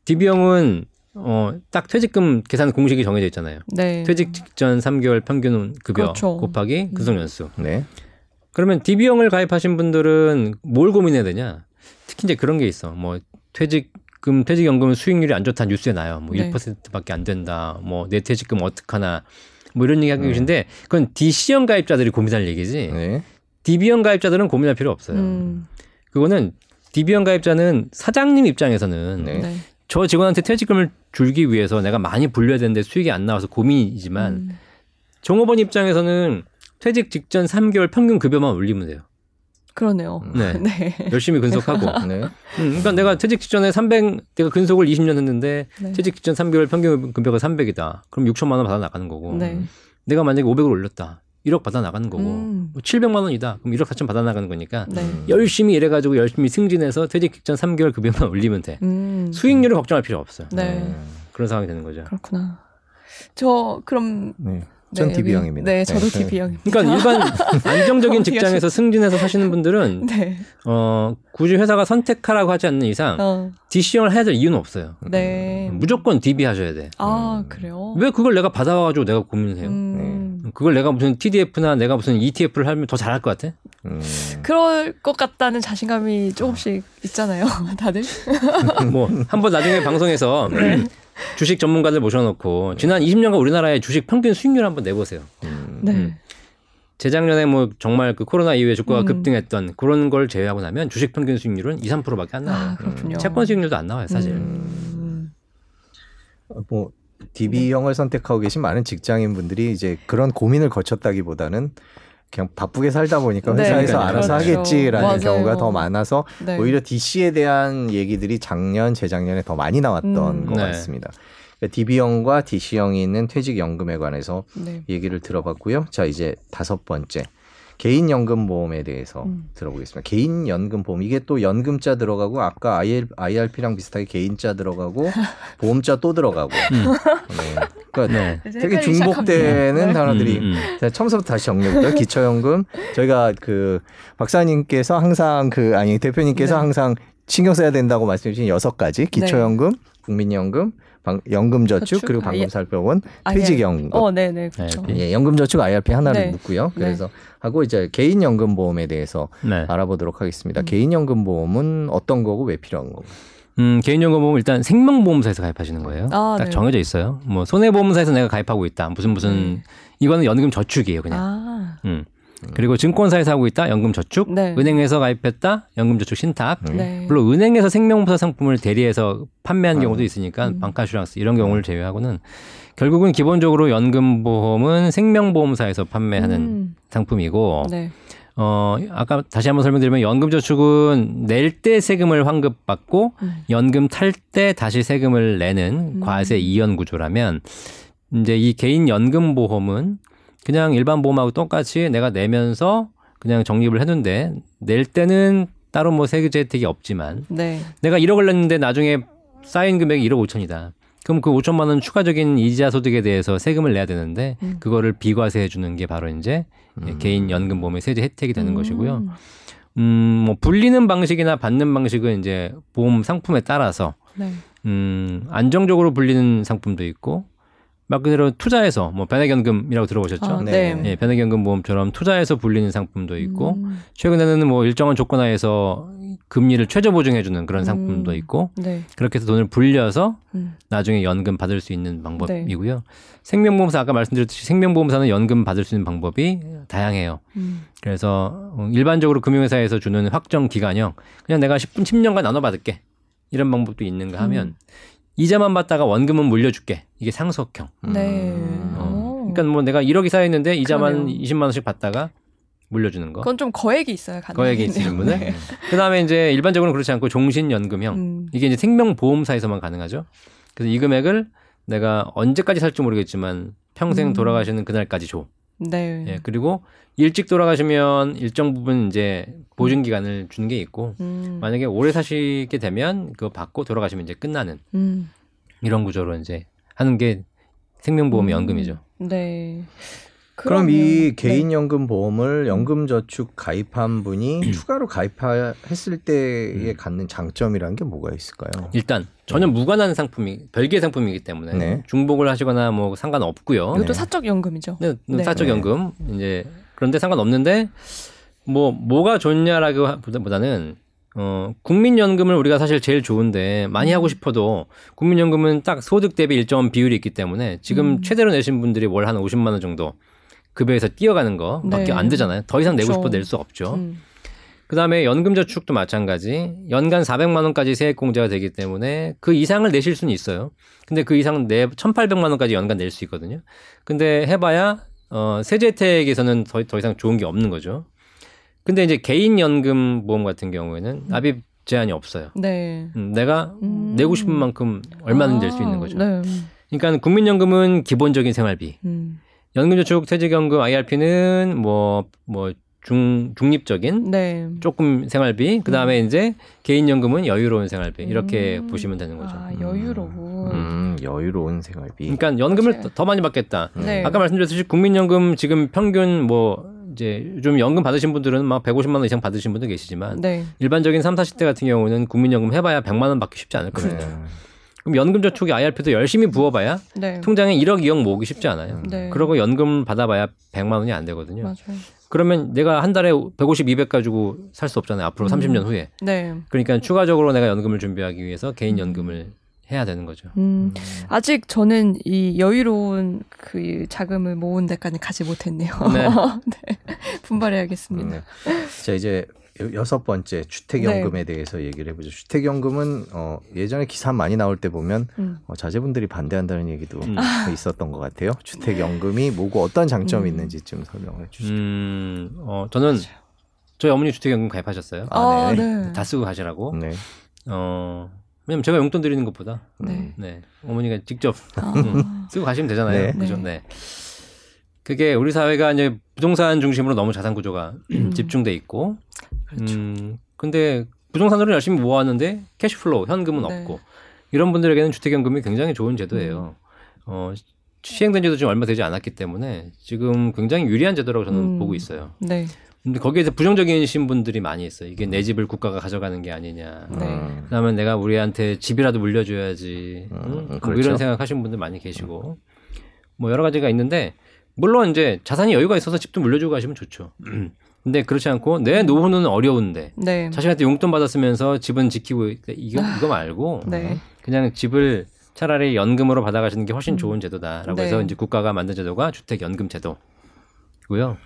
DB형은 어, 딱 퇴직금 계산 공식이 정해져 있잖아요. 네. 퇴직 직전 3개월 평균 급여 그렇죠. 곱하기 근속 연수. 네. 그러면 DB형을 가입하신 분들은 뭘 고민해야 되냐? 특히 이제 그런 게 있어. 뭐 퇴직금, 퇴직연금 수익률이 안 좋다 뉴스에 나요. 뭐 네. 1%밖에 안 된다. 뭐 내 퇴직금 어떡하나. 뭐 이런 얘기 하고 계신데 그건 DC형 가입자들이 고민할 얘기지. 네. DB형 가입자들은 고민할 필요 없어요. 음. 그거는 DB형 가입자는 사장님 입장에서는 네. 네. 저 직원한테 퇴직금을 줄기 위해서 내가 많이 불려야 되는데 수익이 안 나와서 고민이지만 음. 종업원 입장에서는 퇴직 직전 3개월 평균 급여만 올리면 돼요. 그러네요. 네. 네. 열심히 근속하고. 네. 음, 그러니까 내가 퇴직 직전에 300, 내가 근속을 20년 했는데 네. 퇴직 직전 3개월 평균 급여가 300이다. 그럼 6천만 원 받아 나가는 거고. 네. 내가 만약에 500을 올렸다. 1억 받아 나가는 거고. 음. 뭐 700만 원이다. 그럼 1억 4천 받아 나가는 거니까 네. 열심히 일해 가지고 열심히 승진해서 퇴직 직전 3개월 급여만 올리면 돼. 음. 수익률을 걱정할 필요 없어요. 네. 그런 상황이 되는 거죠. 그렇구나. 저 그럼 네. 전 네, DB형입니다. 네, 저도 DB형입니다. 그러니까 일반 안정적인 직장에서 승진해서 사시는 분들은 네. 어 굳이 회사가 선택하라고 하지 않는 이상 어. DC형을 해야 될 이유는 없어요. 네. 무조건 DB 하셔야 돼. 아, 그래요? 왜 그걸 내가 받아와가지고 내가 고민을 해요? 음. 그걸 내가 무슨 TDF나 내가 무슨 ETF를 하면 더 잘할 것 같아? 음. 그럴 것 같다는 자신감이 조금씩 있잖아요, 다들. 뭐 한번 나중에 방송에서 네. 주식 전문가들 모셔놓고 지난 20년간 우리나라의 주식 평균 수익률 한번 내보세요. 네. 음. 재작년에 뭐 정말 그 코로나 이후에 주가가 음. 급등했던 그런 걸 제외하고 나면 주식 평균 수익률은 2, 3%밖에 안 나와요. 아, 그렇군요. 채권 수익률도 안 나와요, 사실. 음. 뭐 DB형을 선택하고 계신 많은 직장인 분들이 이제 그런 고민을 거쳤다기보다는 그냥 바쁘게 살다 보니까 네, 회사에서 그러니까요. 알아서 그렇죠. 하겠지라는 맞아요. 경우가 더 많아서 네. 오히려 DC에 대한 얘기들이 작년, 재작년에 더 많이 나왔던 음. 것 네. 같습니다. 그러니까 DB형과 DC형이 있는 퇴직연금에 관해서 네. 얘기를 들어봤고요. 자 이제 다섯 번째 개인연금보험에 대해서 음. 들어보겠습니다. 개인연금보험 이게 또 연금자 들어가고 아까 IR, IRP랑 비슷하게 개인자 들어가고 보험자 또 들어가고 음. 네. 그러니까 네. 되게 중복되는. 네. 단어들이 음, 음. 자, 처음부터 다시 정리해볼까요? 기초연금 저희가 그 박사님께서 항상 그 아니 대표님께서 네. 항상 신경 써야 된다고 말씀해 주신 여섯 가지 기초연금, 국민연금, 방, 연금저축 저축, 그리고 방금 아예- 살펴본 아예- 퇴직연금. 어, 네, 네. 그렇죠. 네. 예, 연금저축 IRP 하나를 네. 묻고요. 그래서 하고 이제 개인연금보험에 대해서 네. 알아보도록 하겠습니다. 음. 개인연금보험은 어떤 거고 왜 필요한 거고? 음, 개인연금보험 일단 생명보험사에서 가입하시는 거예요. 아, 딱 네. 정해져 있어요. 뭐 손해보험사에서 내가 가입하고 있다. 무슨 무슨 음. 이거는 연금 저축이에요, 그냥. 아, 음. 그리고 증권사에서 하고 있다 연금저축, 네. 은행에서 가입했다 연금저축 신탁. 네. 물론 은행에서 생명보험 상품을 대리해서 판매한 경우도 있으니까 음. 방카슈랑스 이런 경우를 제외하고는 결국은 기본적으로 연금보험은 생명보험사에서 판매하는 음. 상품이고 네. 어 아까 다시 한번 설명드리면 연금저축은 낼 때 세금을 환급받고 음. 연금 탈 때 다시 세금을 내는 음. 과세 이연 구조라면 이제 이 개인 연금 보험은 그냥 일반 보험하고 똑같이 내가 내면서 그냥 적립을 해둔데 낼 때는 따로 뭐 세제 혜택이 없지만 네. 내가 1억을 냈는데 나중에 쌓인 금액이 1억 5천이다. 그럼 그 5천만 원 추가적인 이자 소득에 대해서 세금을 내야 되는데 음. 그거를 비과세해 주는 게 바로 이제 개인 연금 보험의 세제 혜택이 되는 음. 것이고요. 음, 뭐 불리는 방식이나 받는 방식은 이제 보험 상품에 따라서 네. 음, 안정적으로 불리는 상품도 있고 말 그대로 투자해서 뭐 변액연금이라고 들어보셨죠? 아, 네. 네. 예, 변액연금 보험처럼 투자해서 불리는 상품도 있고 음. 최근에는 뭐 일정한 조건 하에서 금리를 최저 보증해주는 그런 상품도 음. 있고 네. 그렇게 해서 돈을 불려서 음. 나중에 연금 받을 수 있는 방법이고요. 생명보험사 아까 말씀드렸듯이 생명보험사는 연금 받을 수 있는 방법이 다양해요. 음. 그래서 어, 일반적으로 금융회사에서 주는 확정 기간형 그냥 내가 10분 10년간 나눠 받을게 이런 방법도 있는가 하면 음. 이자만 받다가 원금은 물려줄게 이게 상속형. 네. 음. 어. 오. 그러니까 뭐 내가 1억이 쌓였는데 이자만 그러네요. 20만 원씩 받다가 물려주는 거. 그건 좀 거액이 있어야 가능해요. 거액이 있으신 분은. 그다음에 이제 일반적으로는 그렇지 않고 종신연금형 음. 이게 이제 생명보험사에서만 가능하죠. 그래서 이 금액을 내가 언제까지 살지 모르겠지만 평생 음. 돌아가시는 그날까지 줘. 네. 예, 그리고 일찍 돌아가시면 일정 부분 이제 보증 기간을 주는 게 있고 음. 만약에 오래 사시게 되면 그거 받고 돌아가시면 이제 끝나는 음. 이런 구조로 이제 하는 게 생명보험 음. 연금이죠. 네. 그럼 이 개인 네. 연금 보험을 연금저축 가입한 분이 추가로 가입했을 때에 음. 갖는 장점이라는 게 뭐가 있을까요? 일단 전혀 무관한 상품이 별개의 상품이기 때문에 네. 중복을 하시거나 뭐 상관없고요. 이것도 네. 사적 연금이죠. 네, 네. 사적 네. 연금 이제 그런데 상관없는데 뭐 뭐가 좋냐라기보다는 어 국민연금을 우리가 사실 제일 좋은데 많이 음. 하고 싶어도 국민연금은 딱 소득 대비 일정 비율이 있기 때문에 지금 음. 최대로 내신 분들이 월 한 50만 원 정도 급여에서 뛰어가는 거밖에 네. 안 되잖아요. 더 이상 내고 그렇죠. 싶어 낼 수 없죠. 음. 그다음에 연금저축도 마찬가지. 연간 400만 원까지 세액공제가 되기 때문에 그 이상을 내실 수는 있어요. 근데 그 이상 내 1,800만 원까지 연간 낼 수 있거든요. 근데 해봐야 어, 세제 혜택에서는 더, 더 이상 좋은 게 없는 거죠. 근데 이제 개인 연금 보험 같은 경우에는 납입 제한이 없어요. 네. 음, 내가 음. 내고 싶은 만큼 얼마든 낼수 있는 아, 거죠. 네. 그러니까 국민연금은 기본적인 생활비, 음. 연금저축, 퇴직연금, IRP는 뭐뭐 중 중립적인 네. 조금 생활비, 그 다음에 이제 개인연금은 여유로운 생활비 이렇게 음. 보시면 되는 거죠. 아, 여유로운. 음, 여유로운 생활비. 그러니까 연금을 맞아요. 더 많이 받겠다. 네. 아까 말씀드렸듯이 국민연금 지금 평균 뭐 이제 요즘 연금 받으신 분들은 막 150만 원 이상 받으신 분도 계시지만 네. 일반적인 3, 40대 같은 경우는 국민연금 해봐야 100만 원 받기 쉽지 않을 겁니다. 네. 그럼 연금저축이 IRP도 열심히 부어봐야 네. 통장에 1억, 2억 모으기 쉽지 않아요. 네. 그러고 연금 받아봐야 100만 원이 안 되거든요. 맞아요. 그러면 내가 한 달에 150, 200 가지고 살 수 없잖아요. 앞으로 음. 30년 후에. 네. 그러니까 추가적으로 내가 연금을 준비하기 위해서 개인 연금을 해야 되는 거죠. 음. 아직 저는 이 여유로운 그 자금을 모은 데까지 가지 못했네요. 네. 네. 분발해야겠습니다. 네. 자 이제 여- 여섯 번째 주택연금에 대해서 얘기를 해보죠. 주택연금은 어, 예전에 기사 많이 나올 때 보면 음. 어, 자제분들이 반대한다는 얘기도 음. 있었던 것 같아요. 주택연금이 뭐고 어떤 장점이 음. 있는지 좀 설명해 주시죠. 음, 어, 저는 저희 어머니 주택연금 가입하셨어요. 아, 아, 네. 네. 다 쓰고 가시라고. 네. 어, 왜냐면 제가 용돈 드리는 것보다 네. 네 어머니가 직접 아. 음, 쓰고 가시면 되잖아요. 네. 그죠? 네. 네. 그게 우리 사회가 이제 부동산 중심으로 너무 자산 구조가 음. 집중돼 있고, 그렇죠. 음, 근데 부동산으로 열심히 모았는데 cash flow 현금은 네. 없고 이런 분들에게는 주택연금이 굉장히 좋은 제도예요. 음. 어, 시행된 지도 지금 얼마 되지 않았기 때문에 지금 굉장히 유리한 제도라고 저는 음. 보고 있어요. 네. 근데 거기에 서 부정적이신 분들이 많이 있어요. 이게 내 집을 국가가 가져가는 게 아니냐. 네. 음. 그다음에 내가 우리한테 집이라도 물려줘야지. 음, 응? 뭐 그렇죠. 이런 생각하시는 분들 많이 계시고 뭐 여러 가지가 있는데 물론 이제 자산이 여유가 있어서 집도 물려주고 가시면 좋죠. 근데 그렇지 않고 내 노후는 어려운데 네. 자신한테 용돈 받았으면서 집은 지키고 있- 이거 이거 말고 네. 그냥 집을 차라리 연금으로 받아가시는 게 훨씬 좋은 제도다라고 네. 해서 이제 국가가 만든 제도가 주택 연금 제도고요.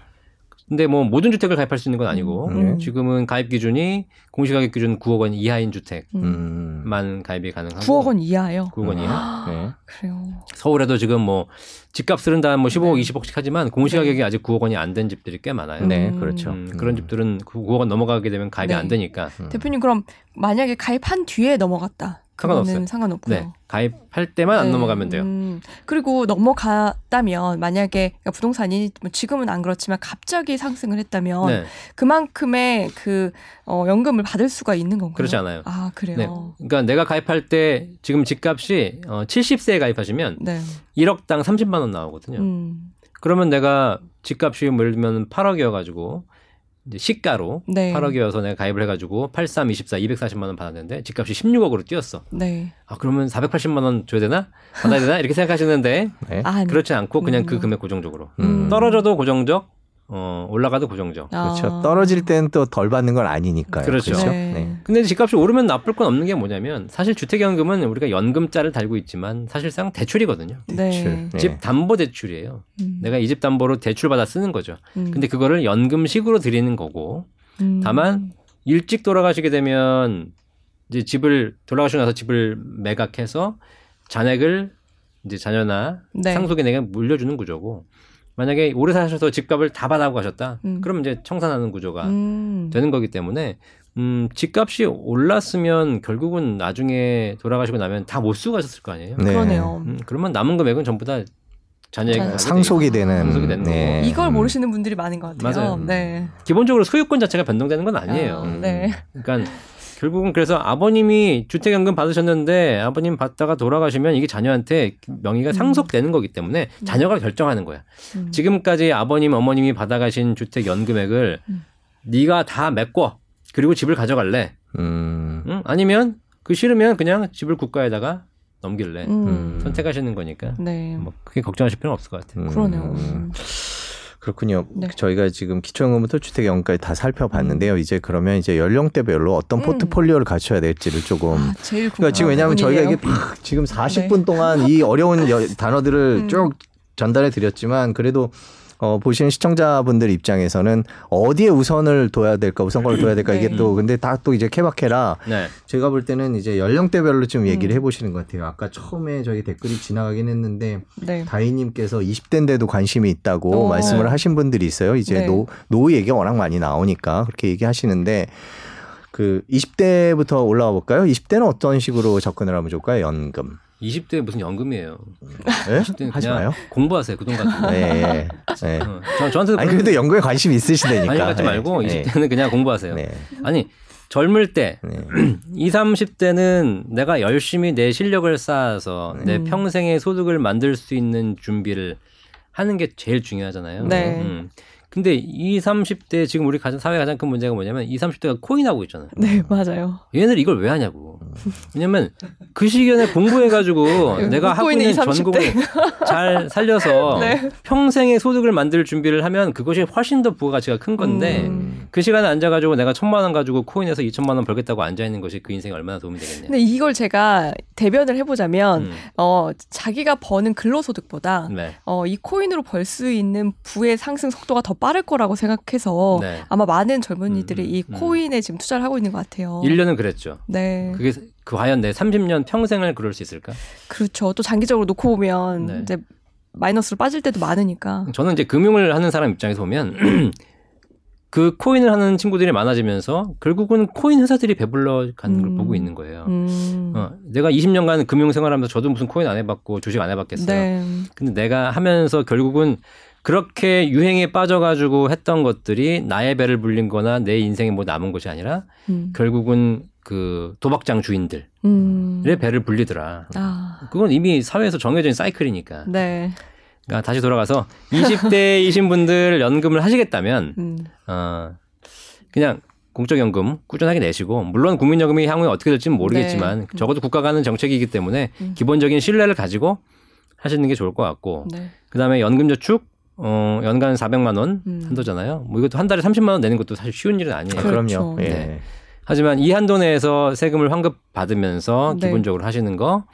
근데 뭐 모든 주택을 가입할 수 있는 건 아니고 음. 지금은 가입 기준이 공시 가격 기준 9억 원 이하인 주택만 음. 가입이 가능하고 9억 원 이하요. 9억 원 이하. 네. 그래요. 서울에도 지금 뭐 집값은 다뭐 15억, 20억씩 하지만 공시 가격이 아직 9억 원이 안 된 집들이 꽤 많아요. 네, 음. 그렇죠. 음, 그런 집들은 9억 원 넘어가게 되면 가입이 네. 안 되니까 대표님 그럼 만약에 가입한 뒤에 넘어갔다. 상관없어요. 상관없고요. 네 가입할 때만 안 네. 넘어가면 돼요. 음, 그리고 넘어갔다면 만약에 그러니까 부동산이 뭐 지금은 안 그렇지만 갑자기 상승을 했다면 네 그만큼의 그 어, 연금을 받을 수가 있는 건가요? 그렇지 않아요. 아 그래요. 네. 그러니까 내가 가입할 때 지금 집값이 어, 70세에 가입하시면 네. 1억당 30만 원 나오거든요. 음, 그러면 내가 집값이 뭐 예를 들면 8억이어가지고 이제 시가로 네. 8억이어서 내가 가입을 해가지고 83, 24, 240만 원 받았는데 집값이 16억으로 뛰었어. 네. 아 그러면 480만 원 줘야 되나? 받아야 되나? 이렇게 생각하시는데 네. 아, 그렇지 않고 그냥 그 음. 금액 고정적으로 음. 떨어져도 고정적, 어 올라가도 고정적. 그렇죠. 아. 떨어질 때는 또 덜 받는 건 아니니까요. 그렇죠. 네. 네. 근데 집값이 오르면 나쁠 건 없는 게 뭐냐면 사실 주택연금은 우리가 연금자를 달고 있지만 사실상 대출이거든요. 네. 대출. 네. 집 담보 대출이에요. 음, 내가 이 집 담보로 대출 받아 쓰는 거죠. 음, 근데 그거를 연금식으로 드리는 거고 음. 다만 일찍 돌아가시게 되면 이제 집을 돌아가시고 나서 집을 매각해서 잔액을 이제 자녀나 네. 상속인에게 물려주는 구조고 만약에 오래 사셔서 집값을 다 받아고 가셨다 음. 그럼 이제 청산하는 구조가 음. 되는 거기 때문에 음 집값이 올랐으면 결국은 나중에 돌아가시고 나면 다 못 쓰고 가셨을 거 아니에요 네. 그러네요. 음, 그러면 남은 금액은 전부 다 자녀에게 상속이 되는. 상속이 되는 네. 이걸 모르시는 분들이 많은 것 같아요. 맞아요. 네. 기본적으로 소유권 자체가 변동되는 건 아니에요. 아, 네. 그러니까 결국은 그래서 아버님이 주택연금 받으셨는데 아버님 받다가 돌아가시면 이게 자녀한테 명의가 상속되는 거기 때문에 자녀가 결정하는 거야. 음. 지금까지 아버님 어머님이 받아가신 주택연금액을 음. 네가 다 메꿔 그리고 집을 가져갈래? 음. 응? 아니면 그 싫으면 그냥 집을 국가에다가 넘길래 음. 선택하시는 거니까 네. 뭐 크게 걱정하실 필요는 없을 것 같아요. 음. 그러네요. 음. 그렇군요. 네. 저희가 지금 기초연금부터 주택연금까지 다 살펴봤는데요. 이제 그러면 이제 연령대별로 어떤 음. 포트폴리오를 갖춰야 될지를 조금 아, 제일 그러니까 지금 왜냐하면 저희가 이게 지금 40분 동안 이 어려운 여- 단어들을 음. 쭉 전달해 드렸지만 그래도 어, 보시는 시청자분들 입장에서는 어디에 우선을 둬야 될까 우선권을 둬야 될까 이게 네. 또 근데 다 또 이제 케바케라 네. 제가 볼 때는 이제 연령대별로 좀 얘기를 음. 해보시는 것 같아요. 아까 처음에 저희 댓글이 지나가긴 했는데 네. 다희님께서 20대인데도 관심이 있다고 어. 말씀을 하신 분들이 있어요. 이제 네. 노, 노후 얘기가 워낙 많이 나오니까 그렇게 얘기하시는데 그 20대부터 올라와 볼까요? 20대는 어떤 식으로 접근을 하면 좋을까요? 연금. 20대 무슨 연금이에요. 네? 20대는 하지 그냥 마요. 공부하세요. 그 돈 가지고. 네. 네. 어, 저, 저한테도 아니 그런- 그래도 연구에 관심이 있으시다니까. 아니 갖지 말고 네. 20대는 그냥 공부하세요. 네. 아니 젊을 때 네. 20, 30대는 내가 열심히 내 실력을 쌓아서 내 음. 평생의 소득을 만들 수 있는 준비를 하는 게 제일 중요하잖아요. 네. 음. 근데 20, 30대 지금 우리 가장 사회 가장 큰 문제가 뭐냐면 20, 30대가 코인하고 있잖아요. 네, 맞아요. 얘네들 이걸 왜 하냐고. 왜냐면 그 시기에 공부해 가지고 내가 하고 있는 있는 20, 30대. 전공을 잘 살려서 네. 평생의 소득을 만들 준비를 하면 그것이 훨씬 더 부가가치가 큰 건데 음. 그 시간에 앉아 가지고 내가 천만 원 가지고 코인에서 이천만 원 벌겠다고 앉아 있는 것이 그 인생에 얼마나 도움이 되겠냐. 근데 이걸 제가 대변을 해 보자면 음, 어 자기가 버는 근로소득보다 네. 어이 코인으로 벌 수 있는 부의 상승 속도가 더 빠를 거라고 생각해서 네. 아마 많은 젊은이들이 음, 이 음. 코인에 지금 투자를 하고 있는 것 같아요. 1년은 그랬죠. 네, 그게 그 과연 내 30년 평생을 그럴 수 있을까? 그렇죠. 또 장기적으로 놓고 보면 네. 이제 마이너스로 빠질 때도 많으니까. 저는 이제 금융을 하는 사람 입장에서 보면 그 코인을 하는 친구들이 많아지면서 결국은 코인 회사들이 배불러 가는 걸 음. 보고 있는 거예요. 음. 어, 내가 20년간 금융 생활하면서 저도 무슨 코인 안 해봤고 주식 안 해봤겠어요. 네. 근데 내가 하면서 결국은 그렇게 유행에 빠져가지고 했던 것들이 나의 배를 불린 거나 내 인생에 뭐 남은 것이 아니라 음. 결국은 그 도박장 주인들의 음. 배를 불리더라. 아, 그건 이미 사회에서 정해진 사이클이니까. 네. 그러니까 다시 돌아가서 20대이신 분들 연금을 하시겠다면 음. 어 그냥 공적연금 꾸준하게 내시고 물론 국민연금이 향후에 어떻게 될지는 모르겠지만 적어도 국가가 하는 정책이기 때문에 음. 기본적인 신뢰를 가지고 하시는 게 좋을 것 같고 네. 그다음에 연금저축 어 연간 400만 원 음. 한도잖아요. 뭐 이것도 한 달에 30만 원 내는 것도 사실 쉬운 일은 아니에요. 그렇죠. 그럼요. 예. 네. 하지만 이 한도 내에서 세금을 환급 받으면서 네. 기본적으로 하시는 거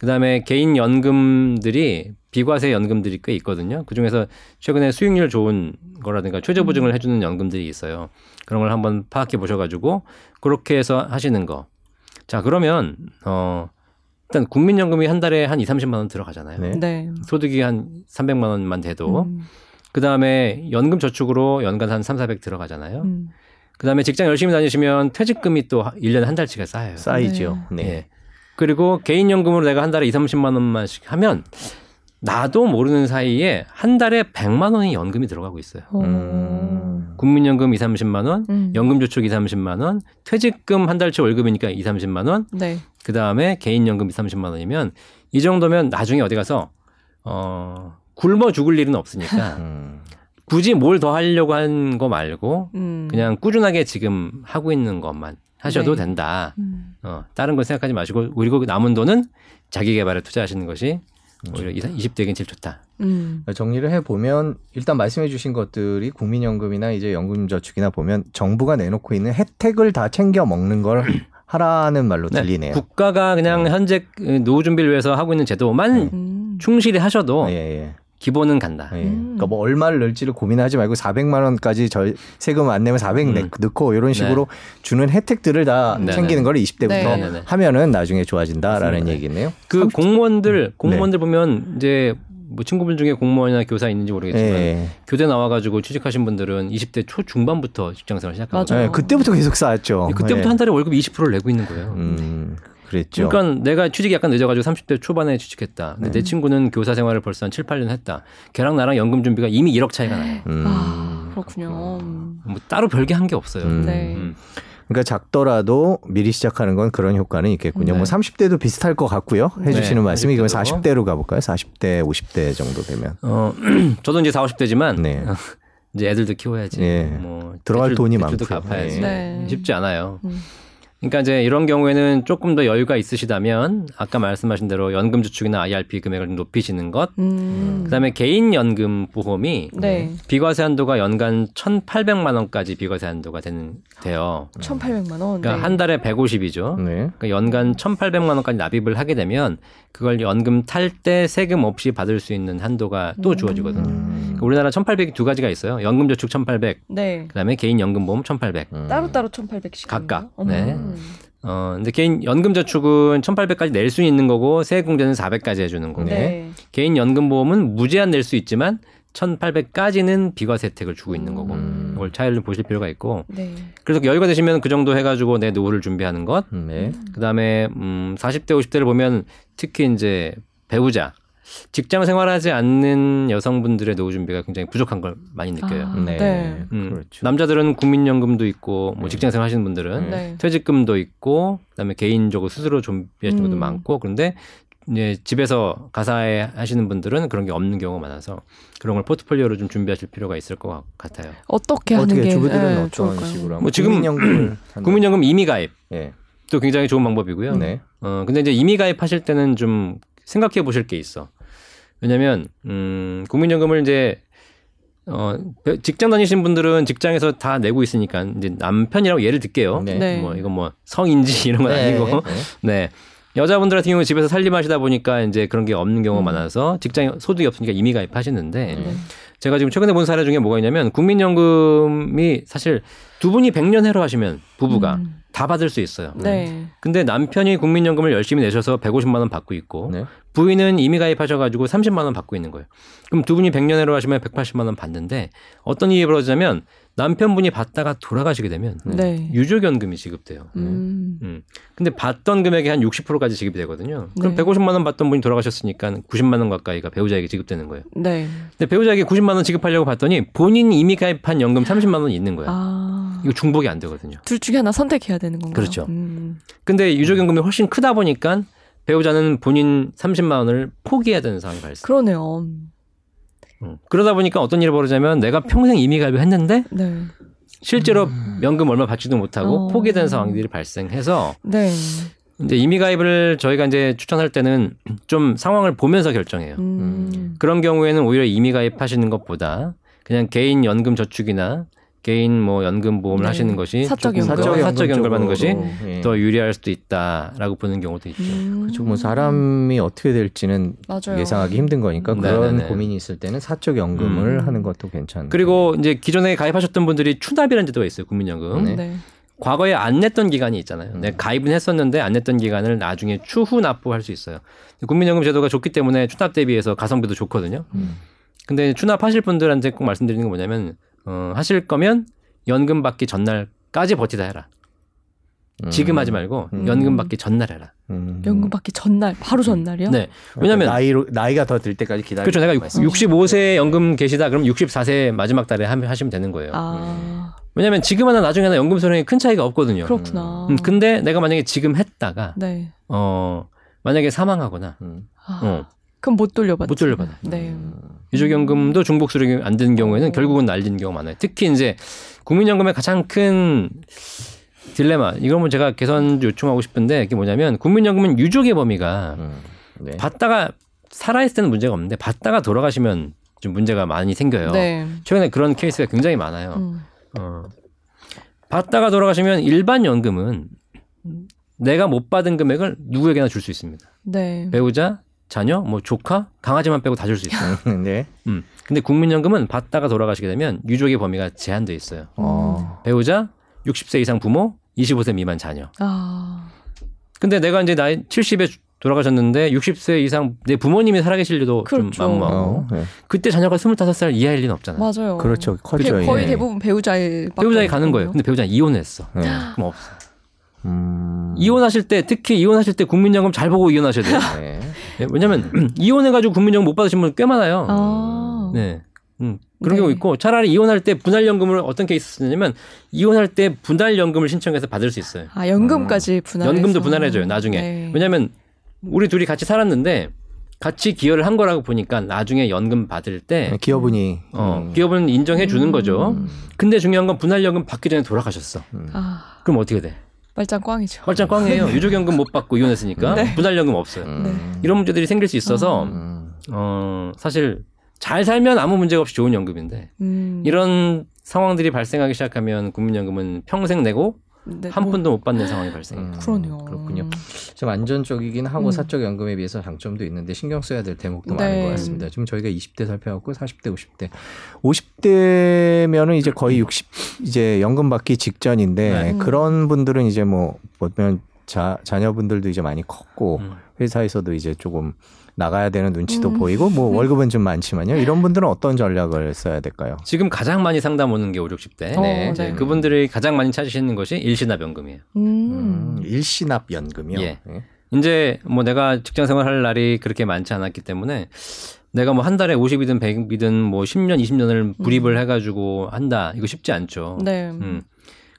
그다음에 개인 연금들이 비과세 연금들이 꽤 있거든요. 그 중에서 최근에 수익률 좋은 거라든가 최저 보증을 해주는 연금들이 있어요. 그런 걸 한번 파악해 보셔 가지고 그렇게 해서 하시는 거. 자 그러면 어 일단 국민연금이 한 달에 한 2, 30만 원 들어가잖아요. 네. 네. 소득이 한 300만 원만 돼도 음, 그다음에 연금 저축으로 연간 한 3, 400 들어가잖아요. 음. 그다음에 직장 열심히 다니시면 퇴직금이 또 1년에 한 달치가 쌓여요. 쌓이죠. 네. 예. 그리고 개인연금으로 내가 한 달에 2, 30만 원만씩 하면 나도 모르는 사이에 한 달에 100만 원이 연금이 들어가고 있어요. 어. 음. 국민연금 2, 30만 원, 음. 연금저축 2, 30만 원, 퇴직금 한 달치 월급이니까 2, 30만 원, 네. 그 다음에 개인연금 2, 30만 원이면 이 정도면 나중에 어디 가서 어 굶어 죽을 일은 없으니까 음. 굳이 뭘 더 하려고 한 거 말고 음. 그냥 꾸준하게 지금 하고 있는 것만 하셔도 네. 된다. 음. 어, 다른 거 생각하지 마시고 그리고 남은 돈은 자기 개발에 투자하시는 것이 오히려 20대에겐 제일 좋다. 음. 정리를 해 보면 일단 말씀해 주신 것들이 국민연금이나 이제 연금저축이나 보면 정부가 내놓고 있는 혜택을 다 챙겨 먹는 걸 하라는 말로 네, 들리네요. 국가가 그냥 현재 노후 준비를 위해서 하고 있는 제도만 음. 충실히 하셔도 예, 예. 기본은 간다. 예. 음. 그러니까 뭐 얼마를 넣을지를 고민하지 말고 400만 원까지 절 세금 안 내면 400 음. 내- 넣고 이런 식으로 주는 혜택들을 다 네, 챙기는 네. 거를 20대부터 네. 네, 네. 하면은 나중에 좋아진다라는. 얘기네요. 그 공무원들 공무원들 보면 이제 뭐 친구분 중에 공무원이나 교사 있는지 모르겠지만 예. 교대 나와가지고 취직하신 분들은 20대 초 중반부터 직장생활. 맞아요. 예, 그때부터 계속 쌓았죠. 그때부터 예. 한 달에 월급 20%를 내고 있는 거예요. 음, 그랬죠. 그러니까 내가 취직이 약간 늦어가지고 30대 초반에 취직했다. 근데 네. 내 친구는 교사 생활을 벌써 한 7, 8년 했다. 걔랑 나랑 연금 준비가 이미 1억 차이가 나요. 음. 아, 그렇군요. 음. 뭐 따로 별게 한 게 없어요. 음. 네. 음. 그러니까 작더라도 미리 시작하는 건 그런 효과는 있겠군요. 네. 뭐 30대도 비슷할 것 같고요. 해주시는 네, 말씀이 그러면 40대로. 40대로 가볼까요? 40대, 50대 정도 되면. 어, 저도 이제 4, 50대지만 네. 이제 애들도 키워야지. 예. 뭐 들어갈 대출- 돈이 많고요. 갚아야지. 네. 쉽지 않아요. 음. 그러니까 이제 이런 경우에는 조금 더 여유가 있으시다면 아까 말씀하신 대로 연금 저축이나 IRP 금액을 좀 높이시는 것. 음. 그다음에 개인 연금 보험이 네. 비과세 한도가 연간 1,800만 원까지 비과세 한도가 되는 돼요. 1,800만 원. 그러니까 네. 한 달에 150이죠. 네. 그러니까 연간 1,800만 원까지 납입을 하게 되면 그걸 연금 탈 때 세금 없이 받을 수 있는 한도가 또 주어지거든요. 음. 그러니까 우리나라 1,800이 두 가지가 있어요. 연금 저축 1,800, 네. 그다음에 개인 연금 보험 1,800. 음. 따로따로 1,800씩. 각각. 음. 네. 어, 근데 개인 연금 저축은 1,800까지 낼 수 있는 거고 세액 공제는 400까지 해주는 거고 네. 개인 연금 보험은 무제한 낼 수 있지만 1,800까지는 비과세 혜택을 주고 있는 거고 음. 이걸 차이를 보실 필요가 있고 네. 그래서 여유가 되시면 그 정도 해가지고 내 노후를 준비하는 것 네. 그다음에 음 40대 50대를 보면 특히 이제 배우자 직장 생활하지 않는 여성분들의 노후 준비가 굉장히 부족한 걸 많이 느껴요. 아, 네. 네. 음, 그렇죠. 남자들은 국민연금도 있고 뭐 네. 직장 생활 하시는 분들은 네. 퇴직금도 있고 그다음에 개인적으로 스스로 준비하시는 것도 음. 많고 그런데 이제 집에서 가사에 하시는 분들은 그런 게 없는 경우가 많아서 그런 걸 포트폴리오로 좀 준비하실 필요가 있을 것 같아요. 어떻게 하는 어떻게 게 주부들은 예, 어떤 좋을까요? 식으로 뭐 지금 한다. 국민연금 임의 가입 예. 또 굉장히 좋은 방법이고요. 네. 어, 근데 이제 임의 가입하실 때는 좀 생각해 보실 게 있어. 왜냐면, 음, 국민연금을 이제, 어, 직장 다니신 분들은 직장에서 다 내고 있으니까, 이제 남편이라고 예를 들게요. 네. 네. 뭐, 이건 뭐, 성인지 이런 건 네. 아니고. 네. 네. 여자분들 같은 경우는 집에서 살림하시다 보니까 이제 그런 게 없는 경우가 음. 많아서 직장 소득이 없으니까 임의 가입하시는데, 네. 제가 지금 최근에 본 사례 중에 뭐가 있냐면, 국민연금이 사실 두 분이 100년 해로 하시면 부부가 음. 다 받을 수 있어요. 네. 근데 남편이 국민연금을 열심히 내셔서 150만 원 받고 있고 네. 부인은 이미 가입하셔가지고 30만 원 받고 있는 거예요. 그럼 두 분이 100년으로 하시면 180만 원 받는데 어떤 일이 벌어지냐면 남편분이 받다가 돌아가시게 되면 네. 유족연금이 지급돼요. 음. 음. 근데 받던 금액의 한 60%까지 지급이 되거든요. 그럼 네. 150만 원 받던 분이 돌아가셨으니까 90만 원 가까이가 배우자에게 지급되는 거예요. 네. 근데 배우자에게 90만 원 지급하려고 봤더니 본인 이미 가입한 연금 30만 원이 있는 거예요. 아. 이거 중복이 안 되거든요. 둘 중에 하나 선택해야 되는 건가요? 그렇죠. 음. 근데 유족연금이 훨씬 크다 보니까 배우자는 본인 30만 원을 포기해야 되는 상황이 발생. 그러네요. 음. 그러다 보니까 어떤 일이 벌어지냐면 내가 평생 이미 가입을 했는데 네. 실제로 연금 얼마 받지도 못하고 어. 포기된 상황들이 발생해서 네. 이제 이미 가입을 저희가 이제 추천할 때는 좀 상황을 보면서 결정해요. 음. 그런 경우에는 오히려 이미 가입 하시는 것보다 그냥 개인 연금 저축이나 개인 뭐 연금 보험을 네. 하시는 것이 사적 연금. 더 사적 연금을 받는 것이 예. 더 유리할 수도 있다라고 보는 경우도 있죠. 음. 그렇죠. 뭐 사람이 어떻게 될지는 맞아요. 예상하기 힘든 거니까 네, 그런 네, 네. 고민이 있을 때는 사적 연금을 음. 하는 것도 괜찮은. 그리고 이제 기존에 가입하셨던 분들이 추납이라는 제도가 있어요. 국민연금. 네. 네. 과거에 안 냈던 기간이 있잖아요. 음. 내 가입은 했었는데 안 냈던 기간을 나중에 추후 납부할 수 있어요. 국민연금 제도가 좋기 때문에 추납 대비해서 가성비도 좋거든요. 음. 근데 추납하실 분들한테 꼭 말씀드리는 건 뭐냐면 어, 하실 거면 연금 받기 전날까지 버티다 해라. 지금 하지 말고 음. 연금 받기 전날 해라. 음. 연금 받기 전날 바로 전날이요? 네. 그러니까 왜냐면 나이로 나이가 더 들 때까지 기다려. 그렇죠. 내가 65세 연금 계시다 그럼 64세 마지막 달에 하- 하시면 되는 거예요. 아 왜냐면 지금 하나 나중에 하나 연금 소령이 큰 차이가 없거든요. 그렇구나. 음, 근데 내가 만약에 지금 했다가 네. 어 만약에 사망하거나 음. 아, 어, 그럼 못 돌려받. 못 돌려받아요. 네. 유족연금도 중복 수령이 안 되는 경우에는 어. 결국은 날리는 경우가 많아요. 특히 이제 국민연금의 가장 큰 딜레마 이건 제가 개선 요청하고 싶은데 이게 뭐냐면 국민연금은 유족의 범위가 음. 네. 받다가 살아있을 때는 문제가 없는데 받다가 돌아가시면 좀 문제가 많이 생겨요. 네. 최근에 그런 케이스가 굉장히 많아요. 음. 어. 받다가 돌아가시면 일반 연금은 내가 못 받은 금액을 누구에게나 줄 수 있습니다. 네. 배우자, 자녀, 뭐 조카, 강아지만 빼고 다 줄 수 있어요. 네. 음. 근데 국민연금은 받다가 돌아가시게 되면 유족의 범위가 제한돼 있어요. 어. 배우자, 60세 이상 부모, 25세 미만 자녀. 아. 근데 내가 이제 나이 70에 돌아가셨는데 60세 이상 내 부모님이 살아계실 일도 그렇죠. 좀 만무하고 어. 네. 그때 자녀가 25살 이하일 리는 없잖아요. 맞아요. 그렇죠. 대- 커죠. 거의 예. 대부분 배우자의 배우자에 가는 거예요. 근데 배우자 이혼했어. 네. 그럼 없어. 음. 이혼하실 때 특히 이혼하실 때 국민연금 잘 보고 이혼하셔야 돼요. 네. 예, 왜냐면 이혼해가지고 국민연금 못 받으신 분 꽤 많아요. 아. 네. 음, 그런 네. 경우 있고 차라리 이혼할 때 분할연금을 어떤 케이스 쓰냐면 이혼할 때 분할연금을 신청해서 받을 수 있어요. 아 연금까지 분할. 연금도 분할해줘요 나중에. 네. 왜냐면 우리 둘이 같이 살았는데 같이 기여를 한 거라고 보니까 나중에 연금 받을 때 기업은이 어, 음. 기업은 인정해 주는 거죠. 음. 근데 중요한 건 분할연금 받기 전에 돌아가셨어. 아 그럼 어떻게 돼? 말짱 꽝이죠. 활짝 꽝이에요. 유족연금 못 받고 이혼했으니까 네. 분할연금 없어요. 음. 네. 이런 문제들이 생길 수 있어서 음. 어, 사실 잘 살면 아무 문제가 없이 좋은 연금인데 음. 이런 상황들이 발생하기 시작하면 국민연금은 평생 내고 네, 한 뭐, 푼도 못 받는 상황이 발생해요. 음. 그러네요. 그렇군요. 좀 안전적이긴 하고 음. 사적 연금에 비해서 장점도 있는데 신경 써야 될 대목도 네. 많은 것 같습니다. 지금 저희가 20대 살펴봤고 40대, 50대, 50대면은 이제 거의 60 이제 연금 받기 직전인데 네. 그런 분들은 이제 뭐 보면 자 자녀분들도 이제 많이 컸고 음. 회사에서도 이제 조금 나가야 되는 눈치도 음. 보이고 뭐 월급은 좀 많지만요. 이런 분들은 어떤 전략을 써야 될까요? 지금 가장 많이 상담 오는 게 5, 60대. 어, 네. 네. 그분들이 가장 많이 찾으시는 것이 일시납 연금이에요. 음. 음, 일시납 연금이요. 예. 이제 뭐 내가 직장 생활할 날이 그렇게 많지 않았기 때문에 내가 뭐 한 달에 50이든 100이든 뭐 10년, 20년을 불입을 해 가지고 한다. 이거 쉽지 않죠. 네. 음.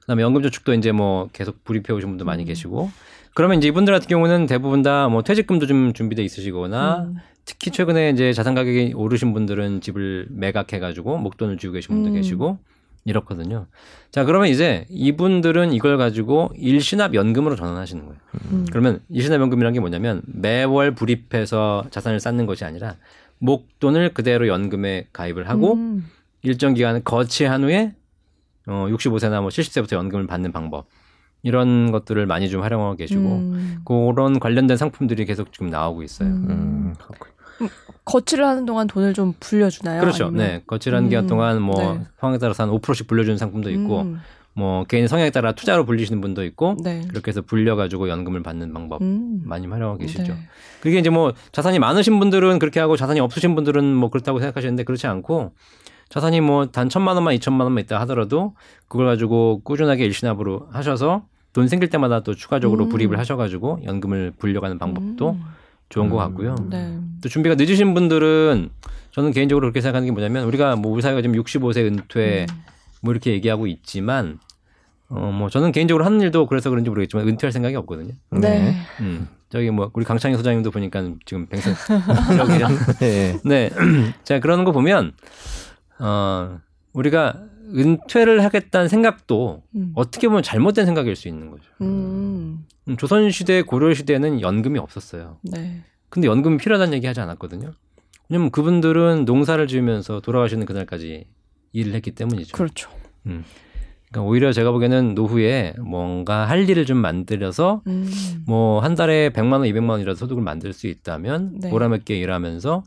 그다음에 연금 저축도 이제 뭐 계속 불입해 오신 분도 많이 계시고 그러면 이제 이분들 같은 경우는 대부분 다 뭐 퇴직금도 좀 준비돼 있으시거나 음. 특히 최근에 이제 자산 가격이 오르신 분들은 집을 매각해가지고 목돈을 쥐고 계신 분도 음. 계시고 이렇거든요. 자 그러면 이제 이분들은 이걸 가지고 일시납 연금으로 전환하시는 거예요. 음. 그러면 일시납 연금이라는 게 뭐냐면 매월 불입해서 자산을 쌓는 것이 아니라 목돈을 그대로 연금에 가입을 하고 음. 일정 기간을 거치한 후에 어 65세나 뭐 70세부터 연금을 받는 방법 이런 것들을 많이 좀 활용하고 계시고 음. 그런 관련된 상품들이 계속 지금 나오고 있어요. 음. 음, 그렇군요. 거치를 하는 동안 돈을 좀 불려주나요? 그렇죠. 아니면? 네. 거치라는 기간 음, 동안 뭐 네. 상황에 따라서 한 5%씩 불려주는 상품도 있고 음. 뭐 개인 성향에 따라 투자로 불리시는 분도 있고 네. 그렇게 해서 불려가지고 연금을 받는 방법 음. 많이 활용하고 계시죠. 네. 그게 이제 뭐 자산이 많으신 분들은 그렇게 하고 자산이 없으신 분들은 뭐 그렇다고 생각하시는데 그렇지 않고 자산이 뭐 단 천만 원만 이천만 원만 있다 하더라도 그걸 가지고 꾸준하게 일시납으로 하셔서 돈 생길 때마다 또 추가적으로 음. 불입을 하셔가지고 연금을 불려가는 방법도 음. 좋은 것 음. 같고요. 네. 또 준비가 늦으신 분들은 저는 개인적으로 그렇게 생각하는 게 뭐냐면 우리가 뭐 우리 사회가 지금 65세 은퇴 음. 뭐 이렇게 얘기하고 있지만 어 뭐 저는 개인적으로 하는 일도 그래서 그런지 모르겠지만 은퇴할 생각이 없거든요. 네. 음 저기 뭐 우리 강창희 소장님도 보니까 지금 여기랑 네. 네. 자, 그러는 거 보면, 어, 우리가 은퇴를 하겠다는 생각도 음. 어떻게 보면 잘못된 생각일 수 있는 거죠. 음. 음, 조선시대, 고려시대는 연금이 없었어요. 네. 근데 연금이 필요하다는 얘기 하지 않았거든요. 왜냐면 그분들은 농사를 지으면서 돌아가시는 그날까지 일을 했기 때문이죠. 그렇죠. 음. 그러니까 오히려 제가 보기에는 노후에 뭔가 할 일을 좀 만들어서 음. 뭐한 달에 100만 원, 200만 원이라도 소득을 만들 수 있다면 네. 보람 있게 일하면서